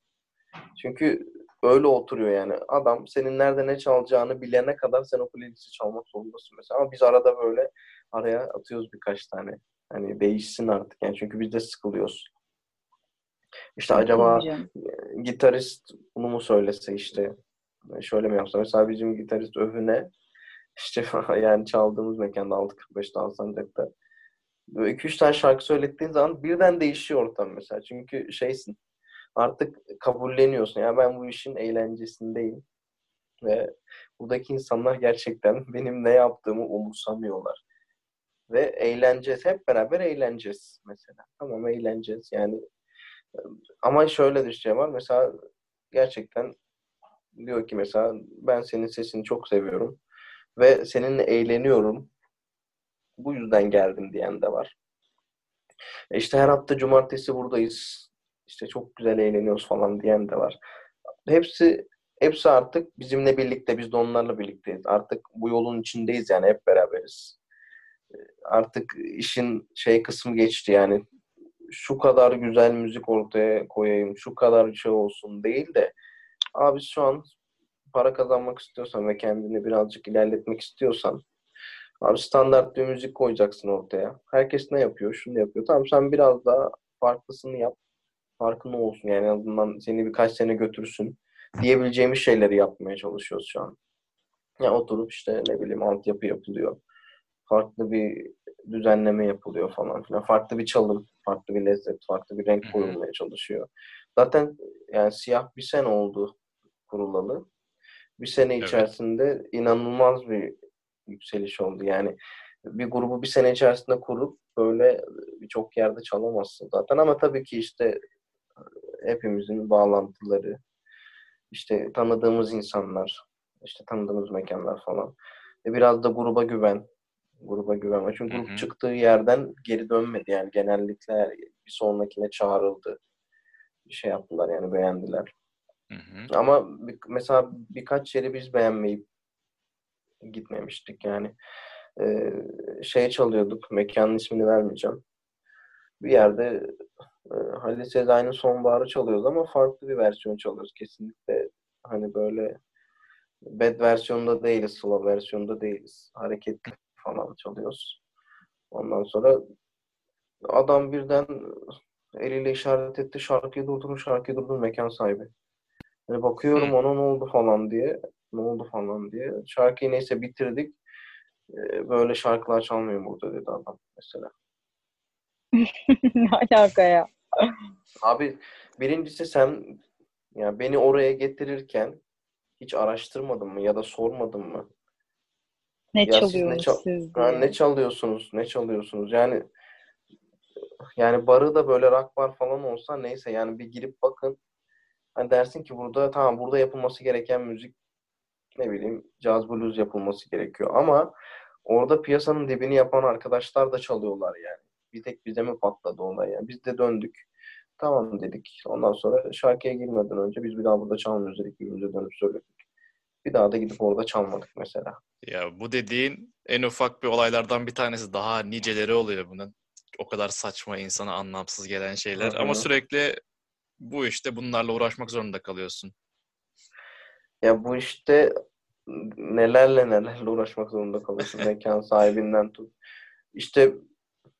Çünkü öyle oturuyor yani. Adam senin nerede ne çalacağını bilene kadar sen o playlisti çalmak zorundasın mesela. Ama biz arada böyle araya atıyoruz birkaç tane. Hani değişsin artık yani. Çünkü biz de sıkılıyoruz. İşte acaba canım. gitarist bunu mu söylese işte şöyle mi yapsa mesela bizim gitarist övüne işte yani çaldığımız mekanda 6.45'te Alsancak'ta böyle 2-3 tane şarkı söylettiğin zaman birden değişiyor ortam mesela. Çünkü şeysin artık kabulleniyorsun. Ya ben bu işin eğlencesindeyim. Ve buradaki insanlar gerçekten benim ne yaptığımı umursamıyorlar. Ve eğleneceğiz. Hep beraber eğleneceğiz mesela. Tamam eğleneceğiz. Yani ama şöyle bir şey var. Mesela gerçekten diyor ki mesela ben senin sesini çok seviyorum ve seninle eğleniyorum. Bu yüzden geldim diyen de var. E İşte her hafta cumartesi buradayız. İşte çok güzel eğleniyoruz falan diyen de var. Hepsi hepsi artık bizimle birlikte, biz de onlarla birlikteyiz. Artık bu yolun içindeyiz yani hep beraberiz. E, Artık işin şey kısmı geçti yani şu kadar güzel müzik ortaya koyayım, şu kadar şey olsun değil de abi şu an para kazanmak istiyorsan ve kendini birazcık ilerletmek istiyorsan abi standart bir müzik koyacaksın ortaya. Herkes ne yapıyor? Şunu yapıyor. Tamam sen biraz daha farklısını yap. Farkında olsun yani en azından seni birkaç sene götürsün diyebileceğimiz şeyleri yapmaya çalışıyoruz şu an. Ya oturup işte ne bileyim altyapı yapılıyor. Farklı bir düzenleme yapılıyor falan filan. Farklı bir çalım, farklı bir lezzet, farklı bir renk koyulmaya çalışıyor. Zaten yani siyah bir sene oldu kurulalı. Bir sene Evet. içerisinde inanılmaz bir yükseliş oldu. Yani bir grubu bir sene içerisinde kurup böyle birçok yerde çalamazsın zaten ama tabii ki işte hepimizin bağlantıları, işte tanıdığımız insanlar, işte tanıdığımız mekanlar falan. E biraz da gruba güven. Gruba güven var. Çünkü grup hı. çıktığı yerden geri dönmedi. Yani genellikle bir sonrakine çağrıldı. Bir şey yaptılar yani beğendiler. Hı hı. Ama mesela birkaç yeri biz beğenmeyip gitmemiştik yani. Ee, şey çalıyorduk, mekanın ismini vermeyeceğim. Bir yerde e, Halis Sezai'nin sonbaharı çalıyoruz ama farklı bir versiyon çalıyoruz. Kesinlikle hani böyle bad versiyonda değiliz, slow versiyonda değiliz. Hareketli falan çalıyoruz. Ondan sonra adam birden eliyle işaret etti, şarkıyı durdurun, şarkıyı durdurun mekan sahibi. Hani bakıyorum ona ne oldu falan diye. Ne oldu falan diye. Şarkıyı neyse bitirdik. Ee, böyle şarkılar çalmıyor burada dedi adam mesela. ne alaka ya? Abi birincisi sen ya beni oraya getirirken hiç araştırmadın mı ya da sormadın mı? Ne Ya siz ne çalıyorsunuz çal- siz Ha, diye. ne çalıyorsunuz? Ne çalıyorsunuz? Yani yani barı da böyle rock bar falan olsa neyse yani bir girip bakın. Hani dersin ki burada tamam burada yapılması gereken müzik ne bileyim caz blues yapılması gerekiyor ama orada piyasanın dibini yapan arkadaşlar da çalıyorlar yani. Bir tek bize mi patladı olay yani. Biz de döndük. Tamam dedik. Ondan sonra şarkıya girmeden önce biz bir daha burada çalmıyoruz dedik. Birbirimize dönüp söyledik. Bir daha da gidip orada çalmadık mesela. Ya bu dediğin en ufak bir olaylardan bir tanesi. Daha niceleri oluyor bunun. O kadar saçma, insana anlamsız gelen şeyler. Hı Ama sürekli bu işte bunlarla uğraşmak zorunda kalıyorsun. Ya bu işte nelerle nelerle uğraşmak zorunda kalıyorsun. Mekan sahibinden tut. İşte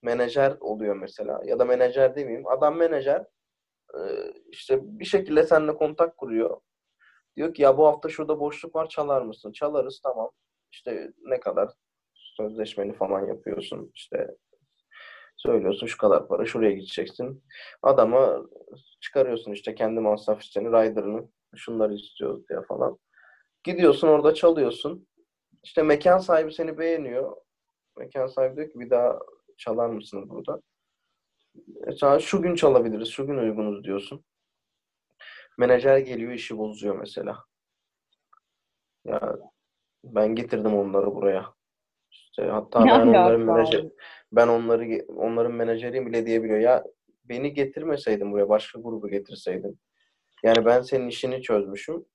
menajer oluyor mesela. Ya da menajer demeyeyim. Adam menajer e, işte bir şekilde seninle kontak kuruyor. Diyor ki ya bu hafta şurada boşluk var çalar mısın? Çalarız tamam. İşte ne kadar sözleşmeni falan yapıyorsun. İşte söylüyorsun şu kadar para şuraya gideceksin. Adama çıkarıyorsun işte kendi masraf işlerini, rider'ını şunları istiyoruz diye falan. Gidiyorsun orada çalıyorsun. İşte mekan sahibi seni beğeniyor. Mekan sahibi diyor ki bir daha çalar mısınız burada? Sana şu gün çalabiliriz, şu gün uygunuz diyorsun. Menajer geliyor işi bozuyor mesela. Ya ben getirdim onları buraya. İşte hatta Ne ben onların menajer ben onları onların menajeriyim bile diyebiliyor. Ya beni getirmeseydin buraya başka grubu getirseydin. Yani ben senin işini çözmüşüm.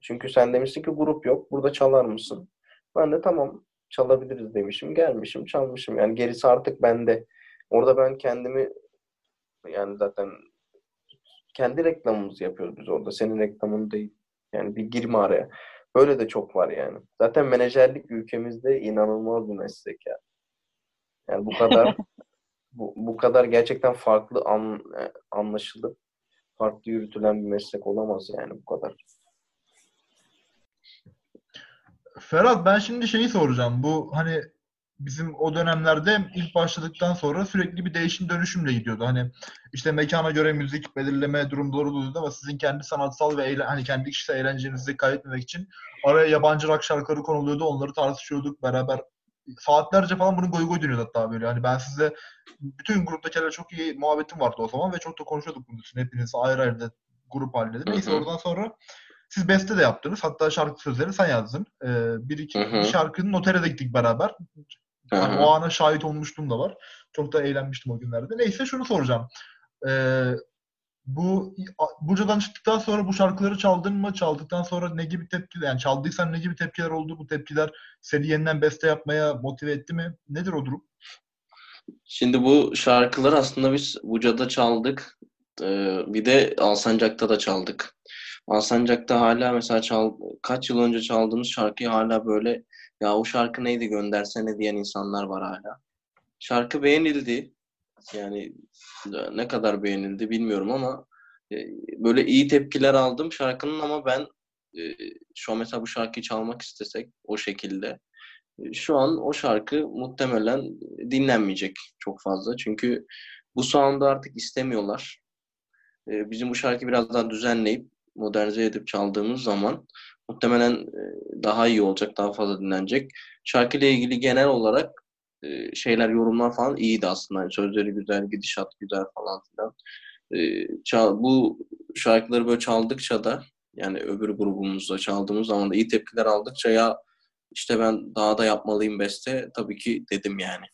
Çünkü sen demişsin ki grup yok. Burada çalar mısın? Ben de tamam çalabiliriz demişim. Gelmişim çalmışım. Yani gerisi artık bende. Orada ben kendimi yani zaten kendi reklamımızı yapıyoruz biz orada. Senin reklamın değil. Yani bir girme araya. Böyle de çok var yani. Zaten menajerlik ülkemizde inanılmaz bir meslek ya. Yani bu kadar bu, bu kadar gerçekten farklı an, e, anlaşılıp farklı yürütülen bir meslek olamaz yani bu kadar. Ferhat ben şimdi şeyi soracağım. Bu hani bizim o dönemlerde ilk başladıktan sonra sürekli bir değişim dönüşümle gidiyordu. Hani işte mekana göre müzik belirleme durumları oluyordu ama sizin kendi sanatsal ve eğlen, hani kendi kişisel eğlencenizi kaybetmemek için araya yabancı rock şarkıları konuluyordu. Onları tartışıyorduk beraber. Saatlerce falan bunun goy goy dönüyordu hatta böyle. Hani ben sizle bütün gruptakilerle çok iyi muhabbetim vardı o zaman ve çok da konuşuyorduk bunun için. Hepiniz ayrı ayrı da grup halinde. Neyse oradan sonra siz beste de yaptınız. Hatta şarkı sözleri sen yazdın. Ee, bir iki Hı hı. bir şarkının notere de gittik beraber. Yani o ana şahit olmuştum da var. Çok da eğlenmiştim o günlerde. Neyse şunu soracağım. Ee, bu Buca'dan çıktıktan sonra bu şarkıları çaldın mı? Çaldıktan sonra ne gibi tepkiler, yani çaldıysan ne gibi tepkiler oldu? Bu tepkiler seni yeniden beste yapmaya motive etti mi? Nedir o durum? Şimdi bu şarkıları aslında biz Buca'da çaldık. Ee, bir de Alsancak'ta da çaldık. Alsancak'ta hala mesela çal, kaç yıl önce çaldığımız şarkıyı hala böyle ya o şarkı neydi göndersene diyen insanlar var hala. Şarkı beğenildi. Yani ne kadar beğenildi bilmiyorum ama e, böyle iyi tepkiler aldım şarkının ama ben şu an mesela bu şarkıyı çalmak istesek o şekilde e, şu an o şarkı muhtemelen dinlenmeyecek çok fazla. Çünkü bu sound'u artık istemiyorlar. E, Bizim bu şarkıyı biraz daha düzenleyip modernize edip çaldığımız zaman muhtemelen daha iyi olacak, daha fazla dinlenecek. Şarkıyla ilgili genel olarak e, şeyler, yorumlar falan iyiydi aslında. Yani sözleri güzel, gidişat güzel falan filan. E, çal- bu şarkıları böyle çaldıkça da yani öbür grubumuzda çaldığımız zaman da iyi tepkiler aldıkça ya işte ben daha da yapmalıyım beste tabii ki dedim yani.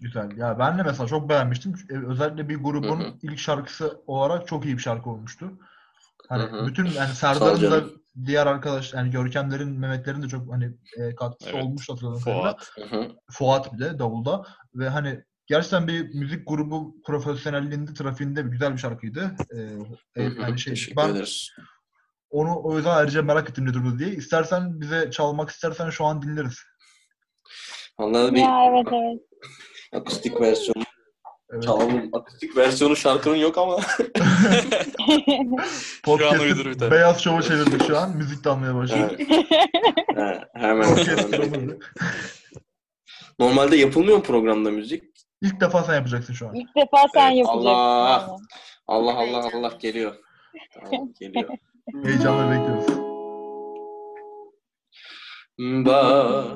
Güzel. Ya ben de mesela çok beğenmiştim. Ee, Özellikle bir grubun Hı hı. ilk şarkısı olarak çok iyi bir şarkı olmuştu. Hani Hı hı. bütün yani Serdar'ın da. Diğer arkadaş yani Görkemlerin, Mehmetlerin de çok hani e, katkısı Evet. olmuş hatırladığım kadarıyla. Fuat. Fuat bir de davulda ve hani gerçekten bir müzik grubu profesyonelliğinde, trafiğinde bir güzel bir şarkıydı. Ee, yani şey, Teşekkür ben ederiz. onu o yüzden ayrıca merak ettim ne durumda diye. İstersen bize çalmak istersen şu an dinleriz. Vallahi bir Ya evet evet. akustik versiyonu Evet. çalalım. Akustik versiyonu şarkının yok ama Podcast'ı uydur bir tane. Beyaz Şov'a çevirdik şu an. Müzik de almaya başladık. Evet. He, hemen. Podcast. Normalde yapılmıyor mu programda müzik? İlk defa sen yapacaksın şu an. İlk defa sen Evet, yapacaksın. Allah! Allah Allah Allah geliyor. Tamam, geliyor. Heyecanla bekliyoruz. Bak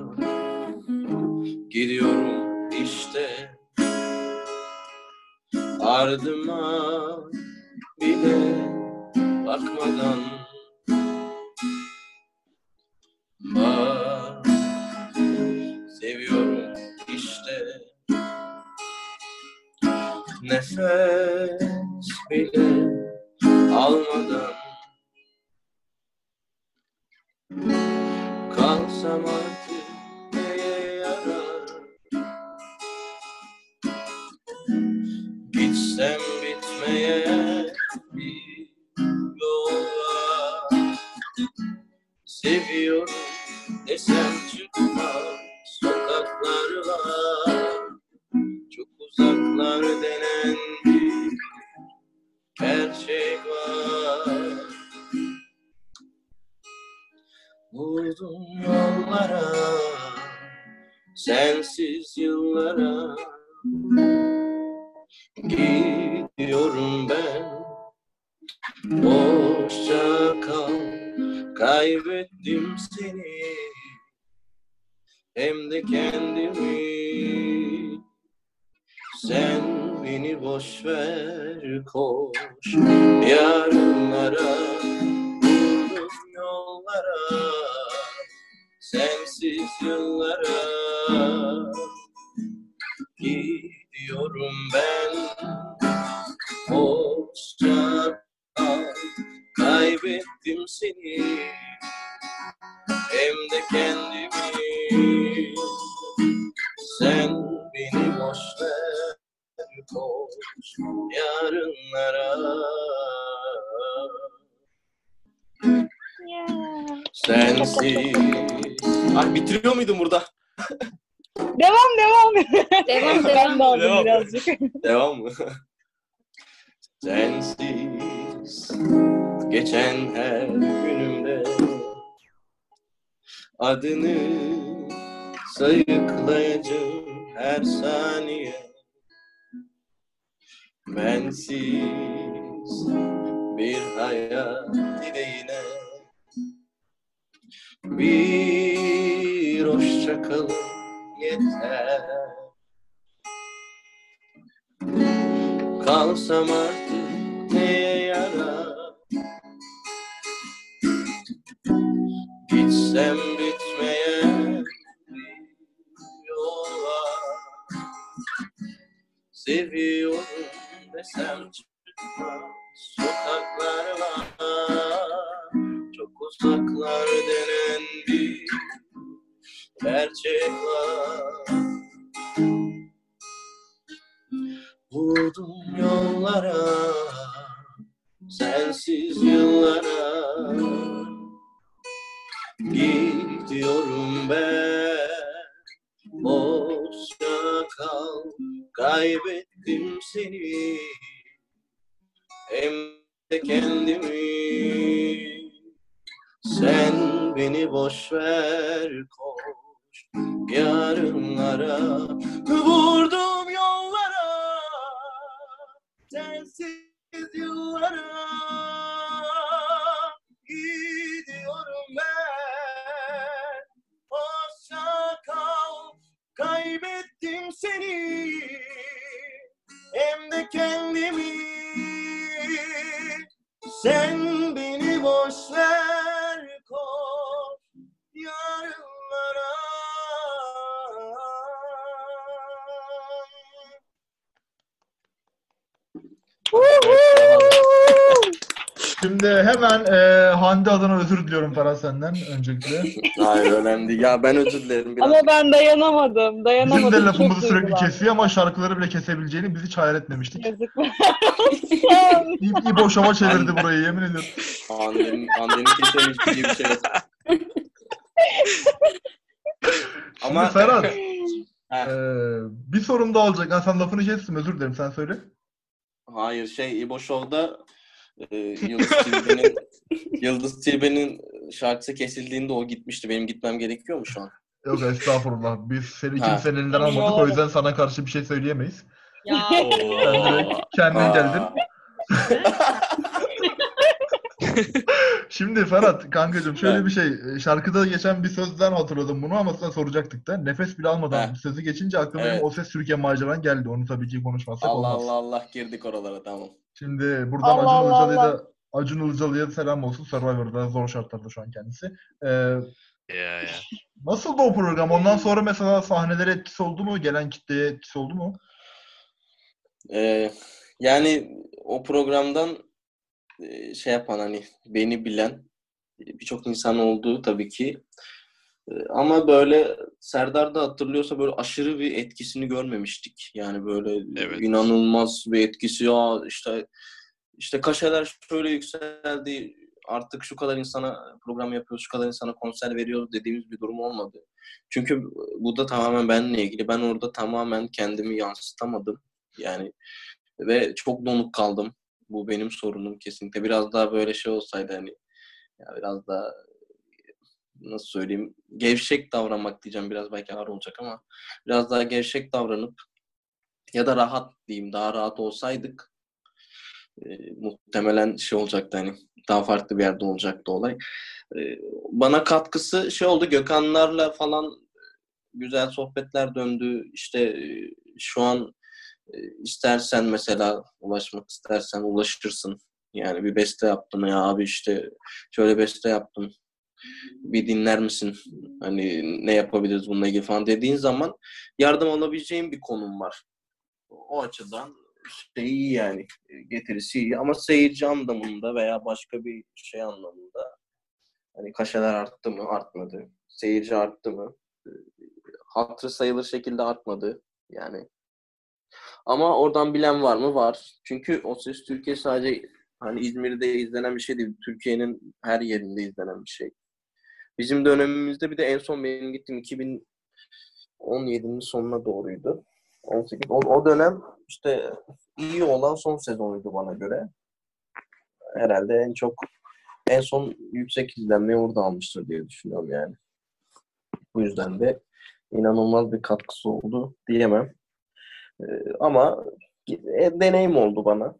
gidiyorum işte ardıma bile bakmadan Bak seviyorum işte. Nefes bile almadan Kalsam artık bitmeye bir yol var. Sokaklar var Çok uzaklar denen bir gerçek var Vurdum yollara sensiz yıllara. Gidiyorum Kaybettim seni. Hem de kendimi. Sen beni boş ver koş. Yarınlara Vurdum yollara. Sensiz yıllara. Gidiyorum ben. Hoşça Kaybettim seni Hem de kendimi Sen beni boş ver Koş yarınlara Sensiz Ay bitiriyor muydum burada? Devam devam. Devam ben devam. de aldım Devam. birazcık. Devam mı? Sensiz geçen her günümde adını sayıklayacağım her saniye. Bensiz bir hayat dileğine. Bir hoşça kalın yeter. Kalsam artık neye yarar? Gitsem Seviyorum desem çıkmaz. Sokaklar var Çok uzaklar denen bir gerçek var. Vurdum yollara, sensiz yıllara. Gidiyorum ben, boşça kal, kaybettim seni. Hem de kendimi, sen beni boş ver koş yarınlara. Vurdum yollara, sensiz yıllara. Gidiyorum ben, hoşça kal, kaybettim seni. Hem de kendimi, sen beni boş ver Şimdi hemen e, Hande adına özür diliyorum Ferhat senden öncelikle. Hayır önemli değil. Ya ben özür dilerim. Biraz Ama ben dayanamadım. Dayanamadım. Bizim de Çok lafımızı sürekli duygulandım. kesiyor ama şarkıları bile kesebileceğini bizi hiç hayal etmemiştik. Yazıklar. İ- İbo şova çevirdi burayı yemin ediyorum. Hande'nin, Hande'nin kesemeyeceği bir şey yok. Şimdi Ama Ferhat, Ha, e, bir sorum daha olacak. Ha, sen lafını kestim özür dilerim sen söyle. hayır şey İbo Show'da e, Yıldız Tilbe'nin Yıldız Tilbe'nin şarkısı kesildiğinde o gitmişti. Benim gitmem gerekiyor mu şu an? Yok estağfurullah. Biz seni Ha. kimsenin elinden almadık o yüzden sana karşı bir şey söyleyemeyiz. Ya Sen direkt kendin geldin. Şimdi Ferhat kankacığım şöyle bir şey. e, Şarkıda geçen bir sözden hatırladım bunu ama sana soracaktık da. Nefes bile almadan Evet. sözü geçince aklıma Evet. o ses Türkiye maceran geldi. Onu tabii ki konuşmazsak Allah olmaz. Allah Allah girdik oralara tamam. Şimdi buradan Allah Acun Allah Ilıcalı'ya da Acun Ilıcalı'ya selam olsun. Survivor'da zor şartlarda şu an kendisi. Ee, Ya ya. nasıldı o program? Ondan sonra mesela sahnelere etkisi oldu mu? Gelen kitleye etkisi oldu mu? Ee, yani o programdan şey yapan hani beni bilen birçok insan oldu tabii ki. Ama böyle Serdar da hatırlıyorsa böyle aşırı bir etkisini görmemiştik. Yani böyle Evet. inanılmaz bir etkisi ya işte işte kaşeler şöyle yükseldi artık şu kadar insana program yapıyoruz, şu kadar insana konser veriyoruz dediğimiz bir durum olmadı. Çünkü bu da tamamen benimle ilgili. Ben orada tamamen kendimi yansıtamadım. Yani ve çok donuk kaldım. Bu benim sorunum kesinlikle. Biraz daha böyle şey olsaydı hani ya biraz daha nasıl söyleyeyim gevşek davranmak diyeceğim biraz belki ağır olacak ama biraz daha gevşek davranıp ya da rahat diyeyim daha rahat olsaydık e, muhtemelen şey olacaktı hani daha farklı bir yerde olacaktı olay. E, bana katkısı şey oldu Gökhanlarla falan güzel sohbetler döndü. İşte e, şu an istersen mesela ulaşmak istersen ulaşırsın. Yani bir beste yaptım ya abi işte şöyle beste yaptım. Bir dinler misin? Hani ne yapabiliriz bununla ilgili falan dediğin zaman yardım alabileceğin bir konum var. O açıdan şey iyi yani getirisi iyi ama seyirci anlamında veya başka bir şey anlamında hani kaşeler arttı mı artmadı seyirci arttı mı hatırı sayılır şekilde artmadı yani ama oradan bilen var mı var çünkü O Ses Türkiye sadece hani İzmir'de izlenen bir şey değil Türkiye'nin her yerinde izlenen bir şey bizim dönemimizde bir de en son benim gittiğim 2017'nin sonuna doğruydu 18 o, o dönem işte iyi olan son sezonuydu bana göre. Herhalde en çok en son yüksek izlenmeyi orada almıştır diye düşünüyorum yani. Bu yüzden de inanılmaz bir katkısı oldu diyemem. Ee, ama e, deneyim oldu bana.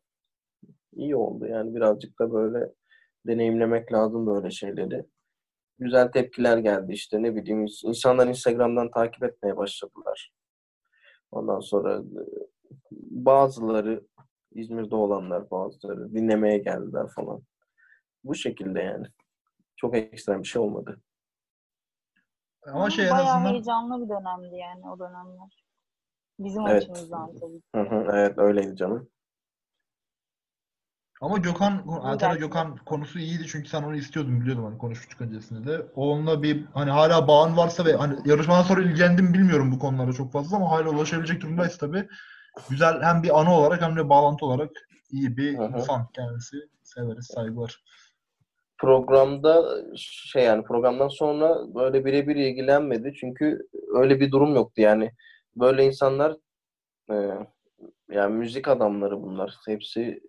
İyi oldu yani birazcık da böyle deneyimlemek lazım böyle şeyleri. Güzel tepkiler geldi işte ne bileyim insanlar Instagram'dan takip etmeye başladılar. Ondan sonra e, bazıları İzmir'de olanlar bazıları dinlemeye geldiler falan. Bu şekilde yani. Çok ekstrem bir şey olmadı. Ama şey en Bayağı azından heyecanlı bir dönemdi yani o dönemler. Bizim Evet. açımızdan tabii. Hı hı, evet öyleydi canım. Ama Gökhan, gerçekten. Gökhan konusu iyiydi çünkü sen onu istiyordun biliyordum hani konuşmuştuk öncesinde de. Onunla bir hani hala bağın varsa ve hani yarışmadan sonra ilgilendim bilmiyorum bu konulara çok fazla ama hala ulaşabilecek durumdayız tabii. Güzel hem bir anı olarak hem de bağlantı olarak iyi bir Hı hı. insan kendisi. Severiz, saygılar. Programda şey yani programdan sonra böyle birebir ilgilenmedi. Çünkü öyle bir durum yoktu yani. Böyle insanlar e, yani müzik adamları bunlar. Hepsi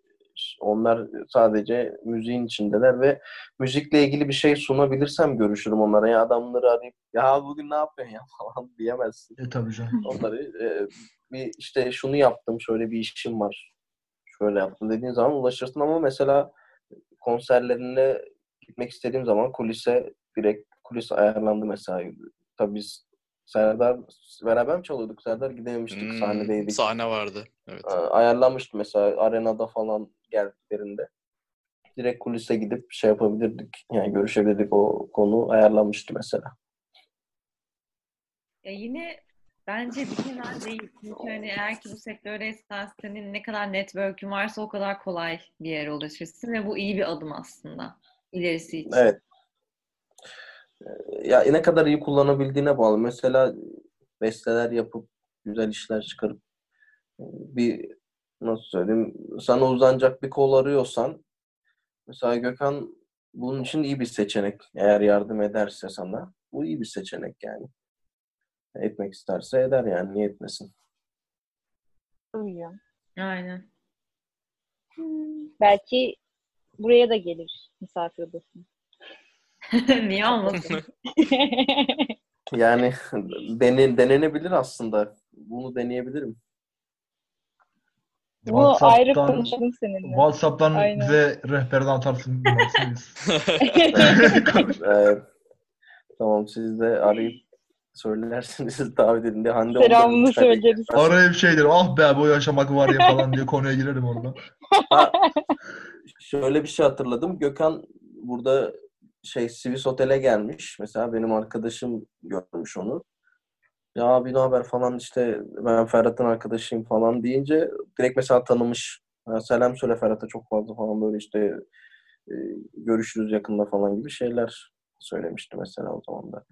onlar sadece müziğin içindeler ve müzikle ilgili bir şey sunabilirsem görüşürüm onlara. Ya adamları arayıp ya bugün ne yapıyorsun ya falan diyemezsin. E tabii canım. Onları e, bir işte şunu yaptım, şöyle bir işim var. Şöyle yaptım dediğin zaman ulaşırsın ama mesela konserlerine gitmek istediğim zaman kulise direkt kulis ayarlandı mesela. Tabii biz Serdar beraber mi çalıyorduk? Serdar gidememiştik Hmm, sahnedeydik. Sahne vardı. Evet. Aa, ayarlanmıştı mesela arenada falan geldiklerinde. Direkt kulise gidip şey yapabilirdik. Yani görüşebilirdik o konu ayarlanmıştı mesela. Ya yine bence bir kenar değil. Çünkü hani eğer ki bu sektördeysen senin ne kadar network'ün varsa o kadar kolay bir yere ulaşırsın ve bu iyi bir adım aslında ilerisi için. Evet. Ee, Ya ne kadar iyi kullanabildiğine bağlı. Mesela besteler yapıp güzel işler çıkarıp e, bir nasıl söyleyeyim sana uzanacak bir kol arıyorsan mesela Gökhan bunun için iyi bir seçenek. Eğer yardım ederse sana bu iyi bir seçenek yani. Etmek isterse eder yani niye etmesin. Ya. Aynen. Belki buraya da gelir misafir odasına. Niye olmasın? Yani dene, denenebilir aslında. Bunu deneyebilirim. Bu ayrı WhatsApp'tan, konuşalım seninle. WhatsApp'tan Aynen. bize rehberden atarsın. Ee, tamam siz de arayıp söylersiniz davet edin diye. Hande Selamını söyleriz. Arayıp şey derim, ah be bu yaşamak var ya falan diye konuya girerim orada. Ha, şöyle bir şey hatırladım. Gökhan burada şey Swiss Otel'e gelmiş. Mesela benim arkadaşım görmüş onu. Ya abi ne haber falan işte ben Ferhat'ın arkadaşıyım falan deyince direkt mesela tanımış. Ya selam söyle Ferhat'a çok fazla falan böyle işte e, görüşürüz yakında falan gibi şeyler söylemişti mesela o zaman da.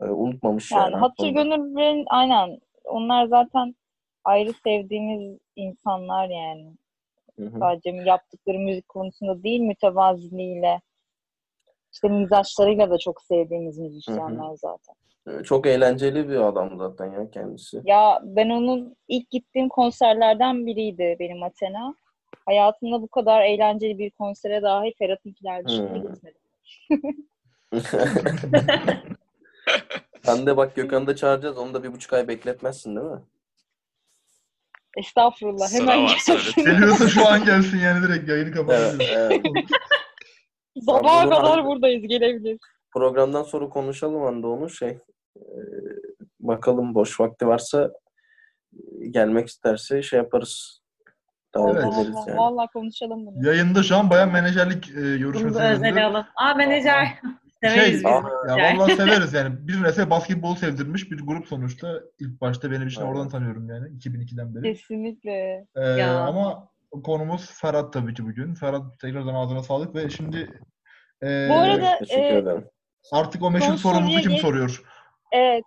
E, unutmamış yani. Yani hatır gönüllerin aynen. Onlar zaten ayrı sevdiğimiz insanlar yani. Hı hı. Sadece yaptıkları müzik konusunda değil mütevaziliğiyle işte mizaçlarıyla da çok sevdiğimiz müzisyenler zaten. E, Çok eğlenceli bir adam zaten ya kendisi. Ya ben onun ilk gittiğim konserlerden biriydi benim Athena. Hayatımda bu kadar eğlenceli bir konsere dahi Ferhat'ınkiler dışında Hmm. gitmedim. Sen de bak Gökhan'ı da çağıracağız. Onu da bir buçuk ay bekletmezsin değil mi? Estağfurullah. Sıra Hemen var, sıra gelsin. Geliyorsa şu an gelsin yani direkt yayını Evet, kapatabiliriz. evet. Sabaha Bunu kadar buradayız. Gelebilir. Programdan sonra konuşalım anda onu şey. e, bakalım boş vakti varsa e, gelmek isterse şey yaparız. Davet Evet. Vallahi, yani. vallahi konuşalım bunu. Yayında şu an bayağı menajerlik e, Bunu da görüşmesi özeli döndü. alalım. Aa menajer. Severiz biz. Şey, ya menajer. vallahi severiz yani. Bir nese basketbol sevdirmiş bir grup sonuçta. İlk başta benim için oradan tanıyorum yani 2002'den beri. Kesinlikle. Ee, Ya. ama konumuz Ferhat tabii ki bugün. Ferhat tekrardan ağzına sağlık ve şimdi e, Bu arada e, artık o meşhur soruya kim soruyor? Evet.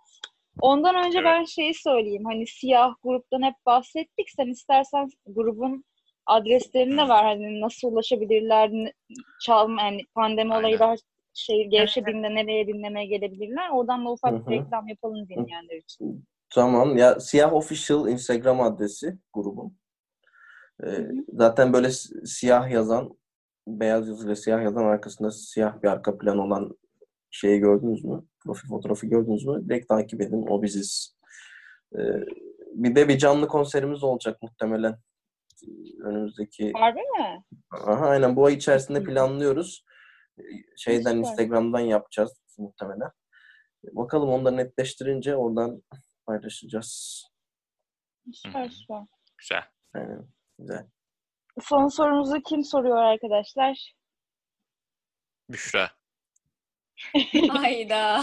Ondan önce Evet. ben şeyi söyleyeyim. Hani siyah gruptan hep bahsettik. Sen istersen grubun adreslerini de ver. Hani nasıl ulaşabilirler, çalma yani pandemi olayı Aynen. daha şey gevşediğinde nereye dinlemeye gelebilirler. Oradan da ufak bir reklam yapalım dinleyenler için. Tamam. Ya Siyah Official Instagram adresi grubun. Ee, zaten böyle siyah yazan, beyaz yazıyla siyah yazan arkasında siyah bir arka plan olan şeyi gördünüz mü? Profil fotoğrafı gördünüz mü? Direkt takip edin. O biziz. Ee, bir de bir canlı konserimiz olacak muhtemelen. Önümüzdeki Harbi mi? Aha, aynen bu ay içerisinde planlıyoruz. Ee, Şeyden Süper. Instagram'dan yapacağız muhtemelen. Bakalım da netleştirince oradan paylaşacağız. Süper süper. Güzel. Aynen. Güzel. Son sorumuzu kim soruyor arkadaşlar? Büşra. Hayda.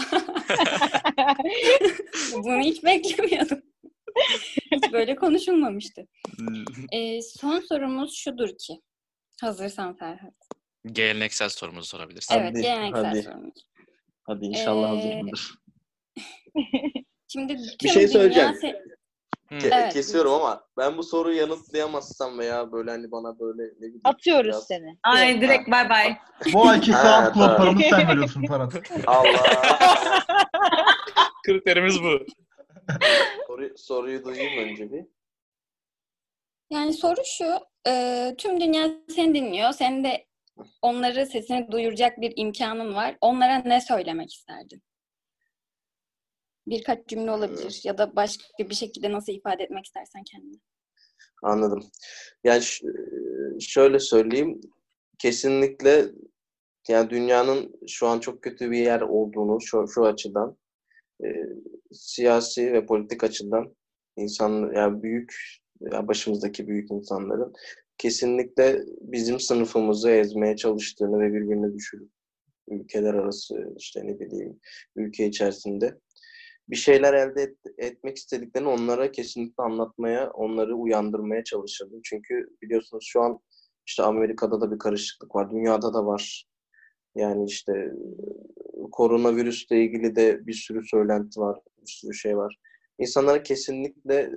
Bunu hiç beklemiyordum. Hiç böyle konuşulmamıştı. Ee, son sorumuz şudur ki. Hazırsan Ferhat. Geleneksel sorumuzu sorabilirsin. Evet, Hadi, geleneksel hadi. sorumuz. Hadi inşallah Ee, hazırdır. Şimdi Bir şey dünya söyleyeceğim. se-. Ke- Evet. Kesiyorum ama ben bu soruyu yanıtlayamazsam veya böyle hani bana böyle ne bileyim Atıyoruz biraz- seni. Ay direkt bay bay. Bu ayki tamam. klaplarımızı sen veriyorsun Ferhat. Allah. Kriterimiz bu. Soru, soruyu duyayım önce bir. Yani soru şu, e, tüm dünya seni dinliyor. Senin de onları sesini duyuracak bir imkanın var. Onlara ne söylemek isterdin? Birkaç cümle olabilir ya da başka bir şekilde nasıl ifade etmek istersen kendini. Anladım. Yani ş- şöyle söyleyeyim. Kesinlikle yani dünyanın şu an çok kötü bir yer olduğunu şu, şu açıdan e, siyasi ve politik açıdan insan yani büyük yani başımızdaki büyük insanların kesinlikle bizim sınıfımızı ezmeye çalıştığını ve birbirine düşürüp ülkeler arası işte ne bileyim ülke içerisinde bir şeyler elde et- etmek istediklerini onlara kesinlikle anlatmaya, onları uyandırmaya çalışırdım. Çünkü biliyorsunuz şu an işte Amerika'da da bir karışıklık var, dünyada da var. Yani işte koronavirüsle ilgili de bir sürü söylenti var, bir sürü şey var. İnsanlara kesinlikle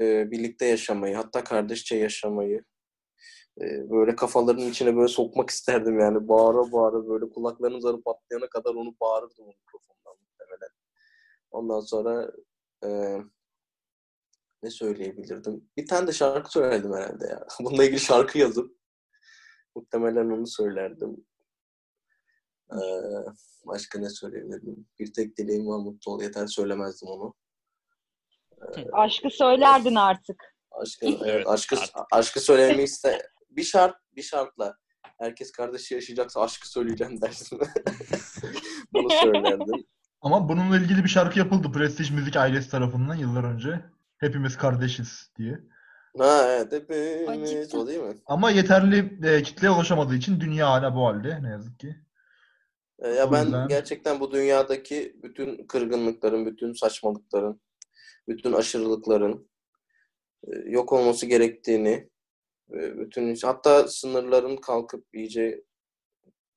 e, birlikte yaşamayı, hatta kardeşçe yaşamayı, e, böyle kafalarının içine böyle sokmak isterdim yani. Bağıra bağıra böyle kulaklarının zarı patlayana kadar onu bağırırdım o muhtemelen. Ondan sonra e, ne söyleyebilirdim? Bir tane de şarkı söylerdim herhalde ya. Bununla ilgili şarkı yazıp muhtemelen onu söylerdim. E, başka ne söyleyebilirdim? Bir tek dileğim var mutlu ol yeter söylemezdim onu. Aşkı söylerdin artık. Aşkı, Evet, evet, aşkı, artık. aşkı söylemeyi iste. Bir şart, bir şartla. Herkes kardeşi yaşayacaksa aşkı söyleyeceğim dersin. Bunu söylerdim. Ama bununla ilgili bir şarkı yapıldı Prestige Müzik ailesi tarafından yıllar önce. Hepimiz kardeşiz diye. Ha evet hepimiz o değil mi? Ama yeterli e, kitleye ulaşamadığı için dünya hala bu halde ne yazık ki. Ee, Ya O ben yüzden- gerçekten bu dünyadaki bütün kırgınlıkların, bütün saçmalıkların, bütün aşırılıkların e, yok olması gerektiğini, e, bütün hatta sınırların kalkıp iyice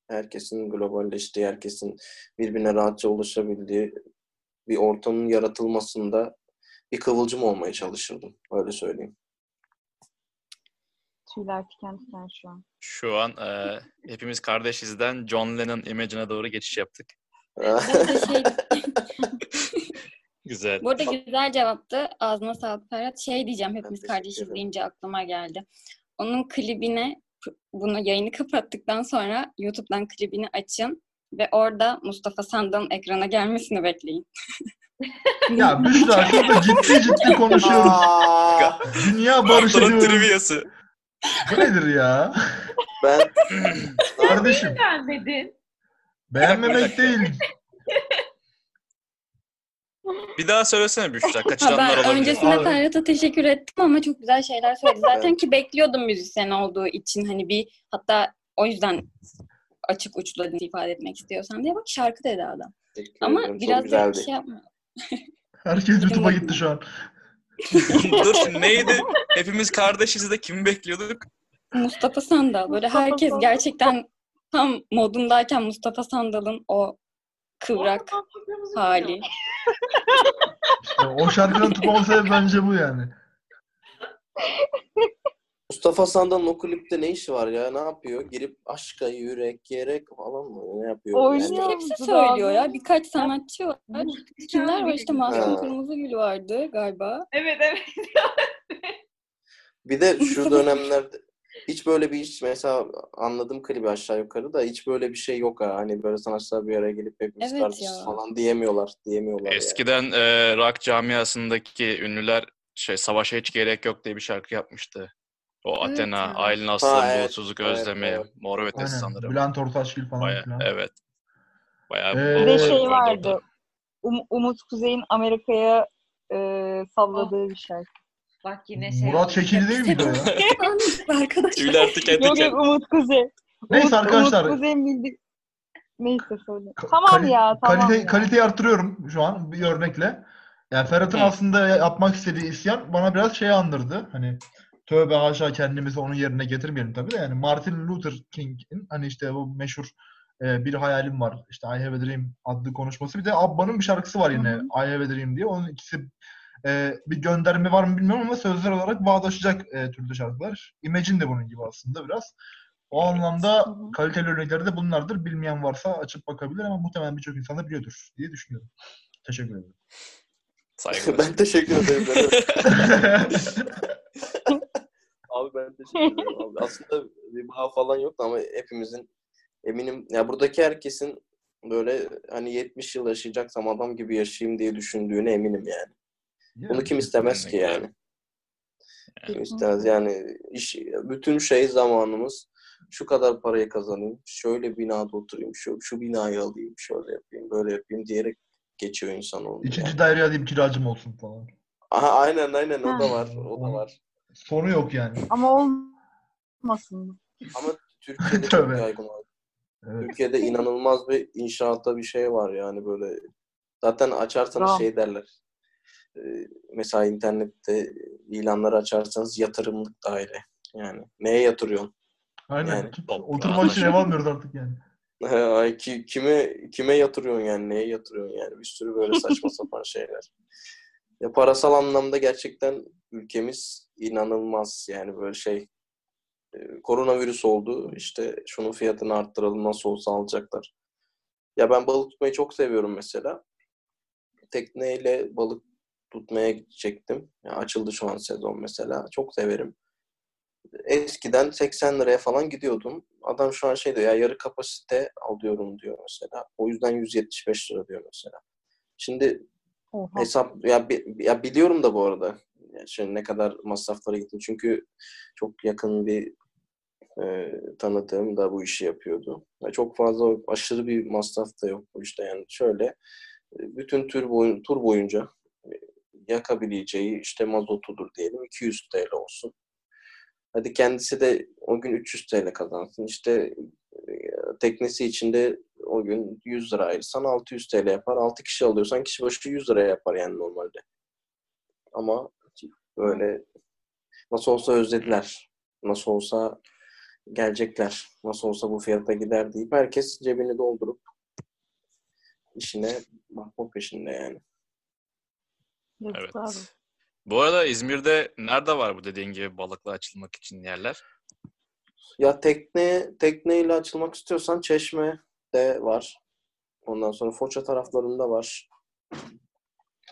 herkesin globalleştiği, herkesin birbirine rahatça ulaşabildiği bir ortamın yaratılmasında bir kıvılcım olmaya çalışırdım. Öyle söyleyeyim. Tüyler diken diken şu an. Şu an e, hepimiz kardeşizden John Lennon image'ine doğru geçiş yaptık. Şey, Güzel. bu arada güzel cevaptı. Ağzına sağlık Ferhat. Şey diyeceğim hepimiz kardeşiz deyince aklıma geldi. onun klibine bunu yayını kapattıktan sonra YouTube'dan klibini açın ve orada Mustafa Sandal'ın ekrana gelmesini bekleyin. Ya Büşra şurada ciddi ciddi konuşuyoruz. Dünya barışı diyoruz. triviası. Bu nedir ya? ben Kardeşim Beğenmedin. beğenmemek değil. Bir daha söylesene Büşra. Ha, Kaçıranlar ben olabilir. öncesinde Abi. Ferhat'a teşekkür ettim ama çok güzel şeyler söyledi. Zaten ki bekliyordum müzisyen olduğu için hani bir hatta o yüzden açık uçlu ifade etmek istiyorsan diye bak şarkı dedi adam. Teşekkür Ama ederim, biraz da şey yapma. Herkes YouTube'a gitti şu an. Dur şimdi neydi? Hepimiz kardeşiz de kimi bekliyorduk? Mustafa Sandal böyle Mustafa herkes Sandal. gerçekten tam modundayken Mustafa Sandal'ın o kıvrak hali. O şarkının tutmama sebebi bence bu yani. Mustafa Sandal'ın o klipte ne işi var ya? Ne yapıyor? Girip aşka yürek gerek falan mı? Ne yapıyor? Oynuyor. Yani, Hepsi söylüyor ya. Birkaç sanatçı var. Kimler var işte Mahsun. Kırmızıgül vardı galiba. Evet evet. bir de şu dönemlerde hiç böyle bir iş mesela anladım klibi aşağı yukarı da hiç böyle bir şey yok ha. Hani böyle sanatçılar bir araya gelip hepimiz Evet kardeşiz ya. falan diyemiyorlar. Diyemiyorlar yani. Eskiden e, rock camiasındaki ünlüler şey savaşa hiç gerek yok diye bir şarkı yapmıştı. O Evet Athena, ya. Aylin Aslan, Ha, evet, Bulutsuzluk evet, Özlemi, evet. Mor ve Ötesi sanırım. Bülent Ortaçgil falan Baya, filan. evet. Bayağı Ee, Bir de şey vardı. Um- Umut Kuzey'in Amerika'ya e, salladığı bir şarkı. Bak yine şey Murat. Çekili değil miydi o ya? Arkadaşlar. Tüyler diken Yok yok Umut Kuzey. Neyse Umut, arkadaşlar. Umut Kuzey'in bildi... Neyse söyle. Tamam kali- ya tamam kalite, ya. Kaliteyi arttırıyorum şu an bir örnekle. Yani Ferhat'ın Hı. aslında yapmak istediği isyan bana biraz şey andırdı. Hani tövbe haşa kendimizi onun yerine getirmeyelim tabii de. Yani Martin Luther King'in hani işte bu meşhur e, bir hayalim var. İşte I Have a Dream adlı konuşması. Bir de Abba'nın bir şarkısı var yine. I Have a Dream diye. Onun ikisi e, bir gönderme var mı bilmiyorum ama sözler olarak bağdaşacak e, türde şarkılar. Imagine de bunun gibi aslında biraz. O anlamda Hı hı. kaliteli örnekleri de bunlardır. Bilmeyen varsa açıp bakabilir ama muhtemelen birçok insan da biliyordur diye düşünüyorum. Teşekkür ederim. Saygılar. ben teşekkür ederim. Abi ben teşekkür ederim abi. Aslında bir bağ falan yok ama hepimizin eminim ya buradaki herkesin böyle hani 70 yıl yaşayacaksam adam gibi yaşayayım diye düşündüğüne eminim yani. Bunu kim istemez ki yani? Kim istemez yani iş, bütün şey zamanımız şu kadar parayı kazanayım, şöyle binada oturayım, şu, şu binayı alayım, şöyle yapayım, böyle yapayım diyerek geçiyor insan onu. İkinci yani. daire alayım kiracım olsun falan. Aha, aynen aynen o da var, o da var. Sonu yok yani. Ama olmasın. Ama Türkiye'de çok Tövbe. yaygın var. Evet. Türkiye'de inanılmaz bir inşaatta bir şey var yani böyle. Zaten açarsanız şey derler. Ee, Mesela internette ilanları açarsanız yatırımlık daire. Yani neye yatırıyorsun? Aynen. Yani. Oturmak için ev almıyoruz artık yani. Ay, ki, kime kime yatırıyorsun yani? Neye yatırıyorsun yani? Bir sürü böyle saçma sapan şeyler. Ya parasal anlamda gerçekten ülkemiz inanılmaz yani böyle şey. e, Koronavirüs oldu. İşte şunun fiyatını arttıralım nasıl olsa alacaklar. Ya ben balık tutmayı çok seviyorum mesela. Tekneyle balık tutmaya gidecektim. Ya açıldı şu an sezon mesela. Çok severim. Eskiden 80 liraya falan gidiyordum. Adam şu an şey diyor ya yarı kapasite alıyorum diyor mesela. O yüzden 175 lira diyor mesela. Şimdi Oha. hesap ya, ya biliyorum da bu arada. Yani şimdi ne kadar masraflara gitti. Çünkü çok yakın bir e, tanıdığım da bu işi yapıyordu. Ya çok fazla aşırı bir masraf da yok bu işte yani şöyle e, bütün tür boyun, tur boyunca yakabileceği işte mazotudur diyelim 200 TL olsun. Hadi kendisi de o gün 300 TL kazansın. İşte e, teknesi içinde o gün 100 lira ayırsan 600 TL yapar. 6 kişi alıyorsan kişi başı 100 lira yapar yani normalde. Ama böyle nasıl olsa özlediler. Nasıl olsa gelecekler. Nasıl olsa bu fiyata gider deyip herkes cebini doldurup işine bakma peşinde yani. Evet. Bu arada İzmir'de nerede var bu dediğin gibi balıkla açılmak için yerler? Ya tekne tekneyle açılmak istiyorsan Çeşme'de var. Ondan sonra Foça taraflarında var.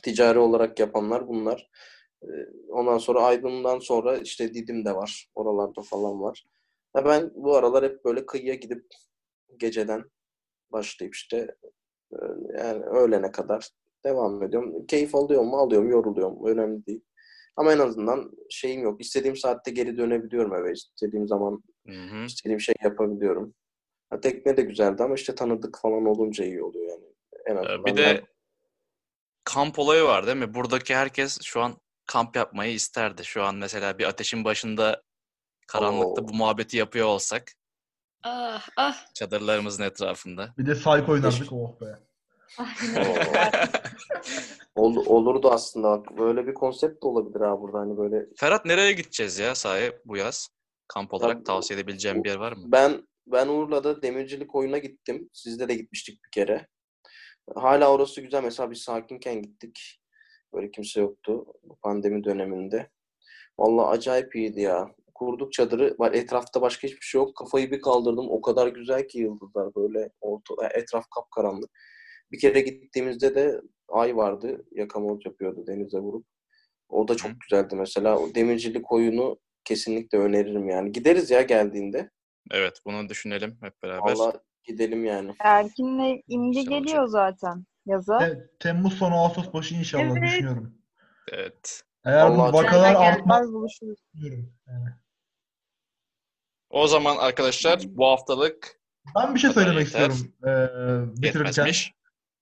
Ticari olarak yapanlar bunlar. Ee, Ondan sonra Aydın'dan sonra işte Didim de var. Oralarda falan var. Ya ben bu aralar hep böyle kıyıya gidip geceden başlayıp işte e, yani öğlene kadar devam ediyorum. Keyif alıyorum mu? Alıyorum. Yoruluyorum. Önemli değil. Ama en azından şeyim yok. İstediğim saatte geri dönebiliyorum eve. İstediğim zaman Hı hı. istediğim şey yapabiliyorum. Ha, tekne de güzeldi ama işte tanıdık falan olunca iyi oluyor yani. En Ee, azından Bir de kamp olayı var değil mi? Buradaki herkes şu an kamp yapmayı isterdi. Şu an mesela bir ateşin başında karanlıkta Oo. bu muhabbeti yapıyor olsak Ah ah. çadırlarımızın etrafında. Bir de Psycho oynardık oh be. Ol- olurdu aslında. Bak, Böyle bir konsept de olabilir ha burada. Hani böyle Ferhat nereye gideceğiz ya sahi bu yaz? Kamp olarak Ya, tavsiye edebileceğim bir yer var mı? ben ben Urla'da demircilik oyuna gittim. Sizde de gitmiştik bir kere. Hala orası güzel. Mesela biz sakinken gittik. Böyle kimse yoktu bu pandemi döneminde. Vallahi acayip iyiydi ya. Kurduk çadırı. Var etrafta başka hiçbir şey yok. Kafayı bir kaldırdım. O kadar güzel ki yıldızlar böyle orta, etraf kapkaranlık. Bir kere gittiğimizde de ay vardı. Yakamoz yapıyordu denize vurup. O da çok Hı. güzeldi mesela. O demircilik oyunu kesinlikle öneririm yani. Gideriz ya geldiğinde. Evet bunu düşünelim hep beraber. Valla gidelim yani. Erkin'le imge Güzel olacak. geliyor zaten yaza. Te- Temmuz sonu Ağustos başı inşallah Evet. düşünüyorum. Evet. Eğer bu Vallahi çok- vakalar artmaz buluşuruz. Yani. O zaman arkadaşlar bu haftalık Ben bir şey Bu söylemek yeter. istiyorum. Ee, bitirirken. yetmezmiş.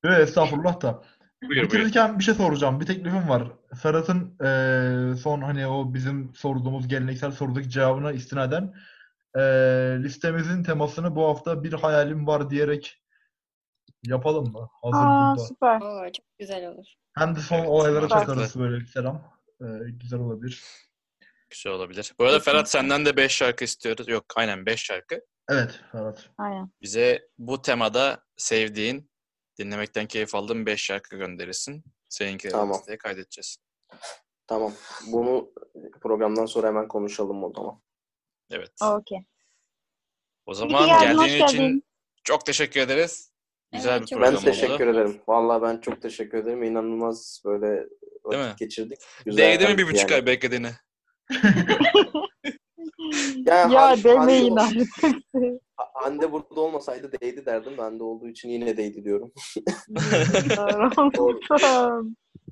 Evet, estağfurullah da. Buyur buyur. Bitirirken bir şey soracağım. Bir teklifim var. Ferhat'ın eee, son hani o bizim sorduğumuz geleneksel sorudaki cevabına istinaden eee, listemizin temasını bu hafta bir hayalim var diyerek yapalım mı? Hazır Aa burada. süper. Oo, çok güzel olur. Hem de son Evet, olaylara çakarız böyle bir selam. Eee, güzel olabilir. Güzel olabilir. Bu arada Ferhat senden de 5 şarkı istiyoruz. Yok aynen 5 şarkı. Evet Ferhat. Aynen. Bize bu temada sevdiğin, dinlemekten keyif aldığın 5 şarkı gönderirsin. Seninki Tamam. listeye kaydedeceğiz. Tamam. Bunu programdan sonra hemen konuşalım o zaman. Evet. Okey. O zaman geldiğin için geldin. çok teşekkür ederiz. Güzel Evet, bir program Ben teşekkür oldu. ederim. Vallahi ben çok teşekkür ederim. İnanılmaz böyle vakit mi? geçirdik. Güzel Değdi mi bir buçuk yani. ay beklediğine? Ya, Ya demeyin artık. Hande burada olmasaydı değdi derdim. Hande olduğu için yine değdi diyorum.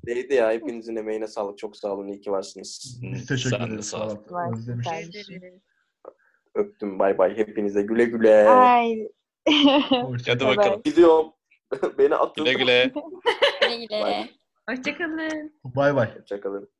Değdi ya. Hepinizin emeğine sağlık. Çok sağ olun. İyi ki varsınız. Biz teşekkür Sen de ederiz sağ ol. Öptüm. Bay bay. Hepinize güle güle. Ay. Hadi kal. bakalım. Gidiyorum. Beni atın. Güle güle. Güle güle. Bye. Hoşçakalın. Bay bay. Hoşçakalın.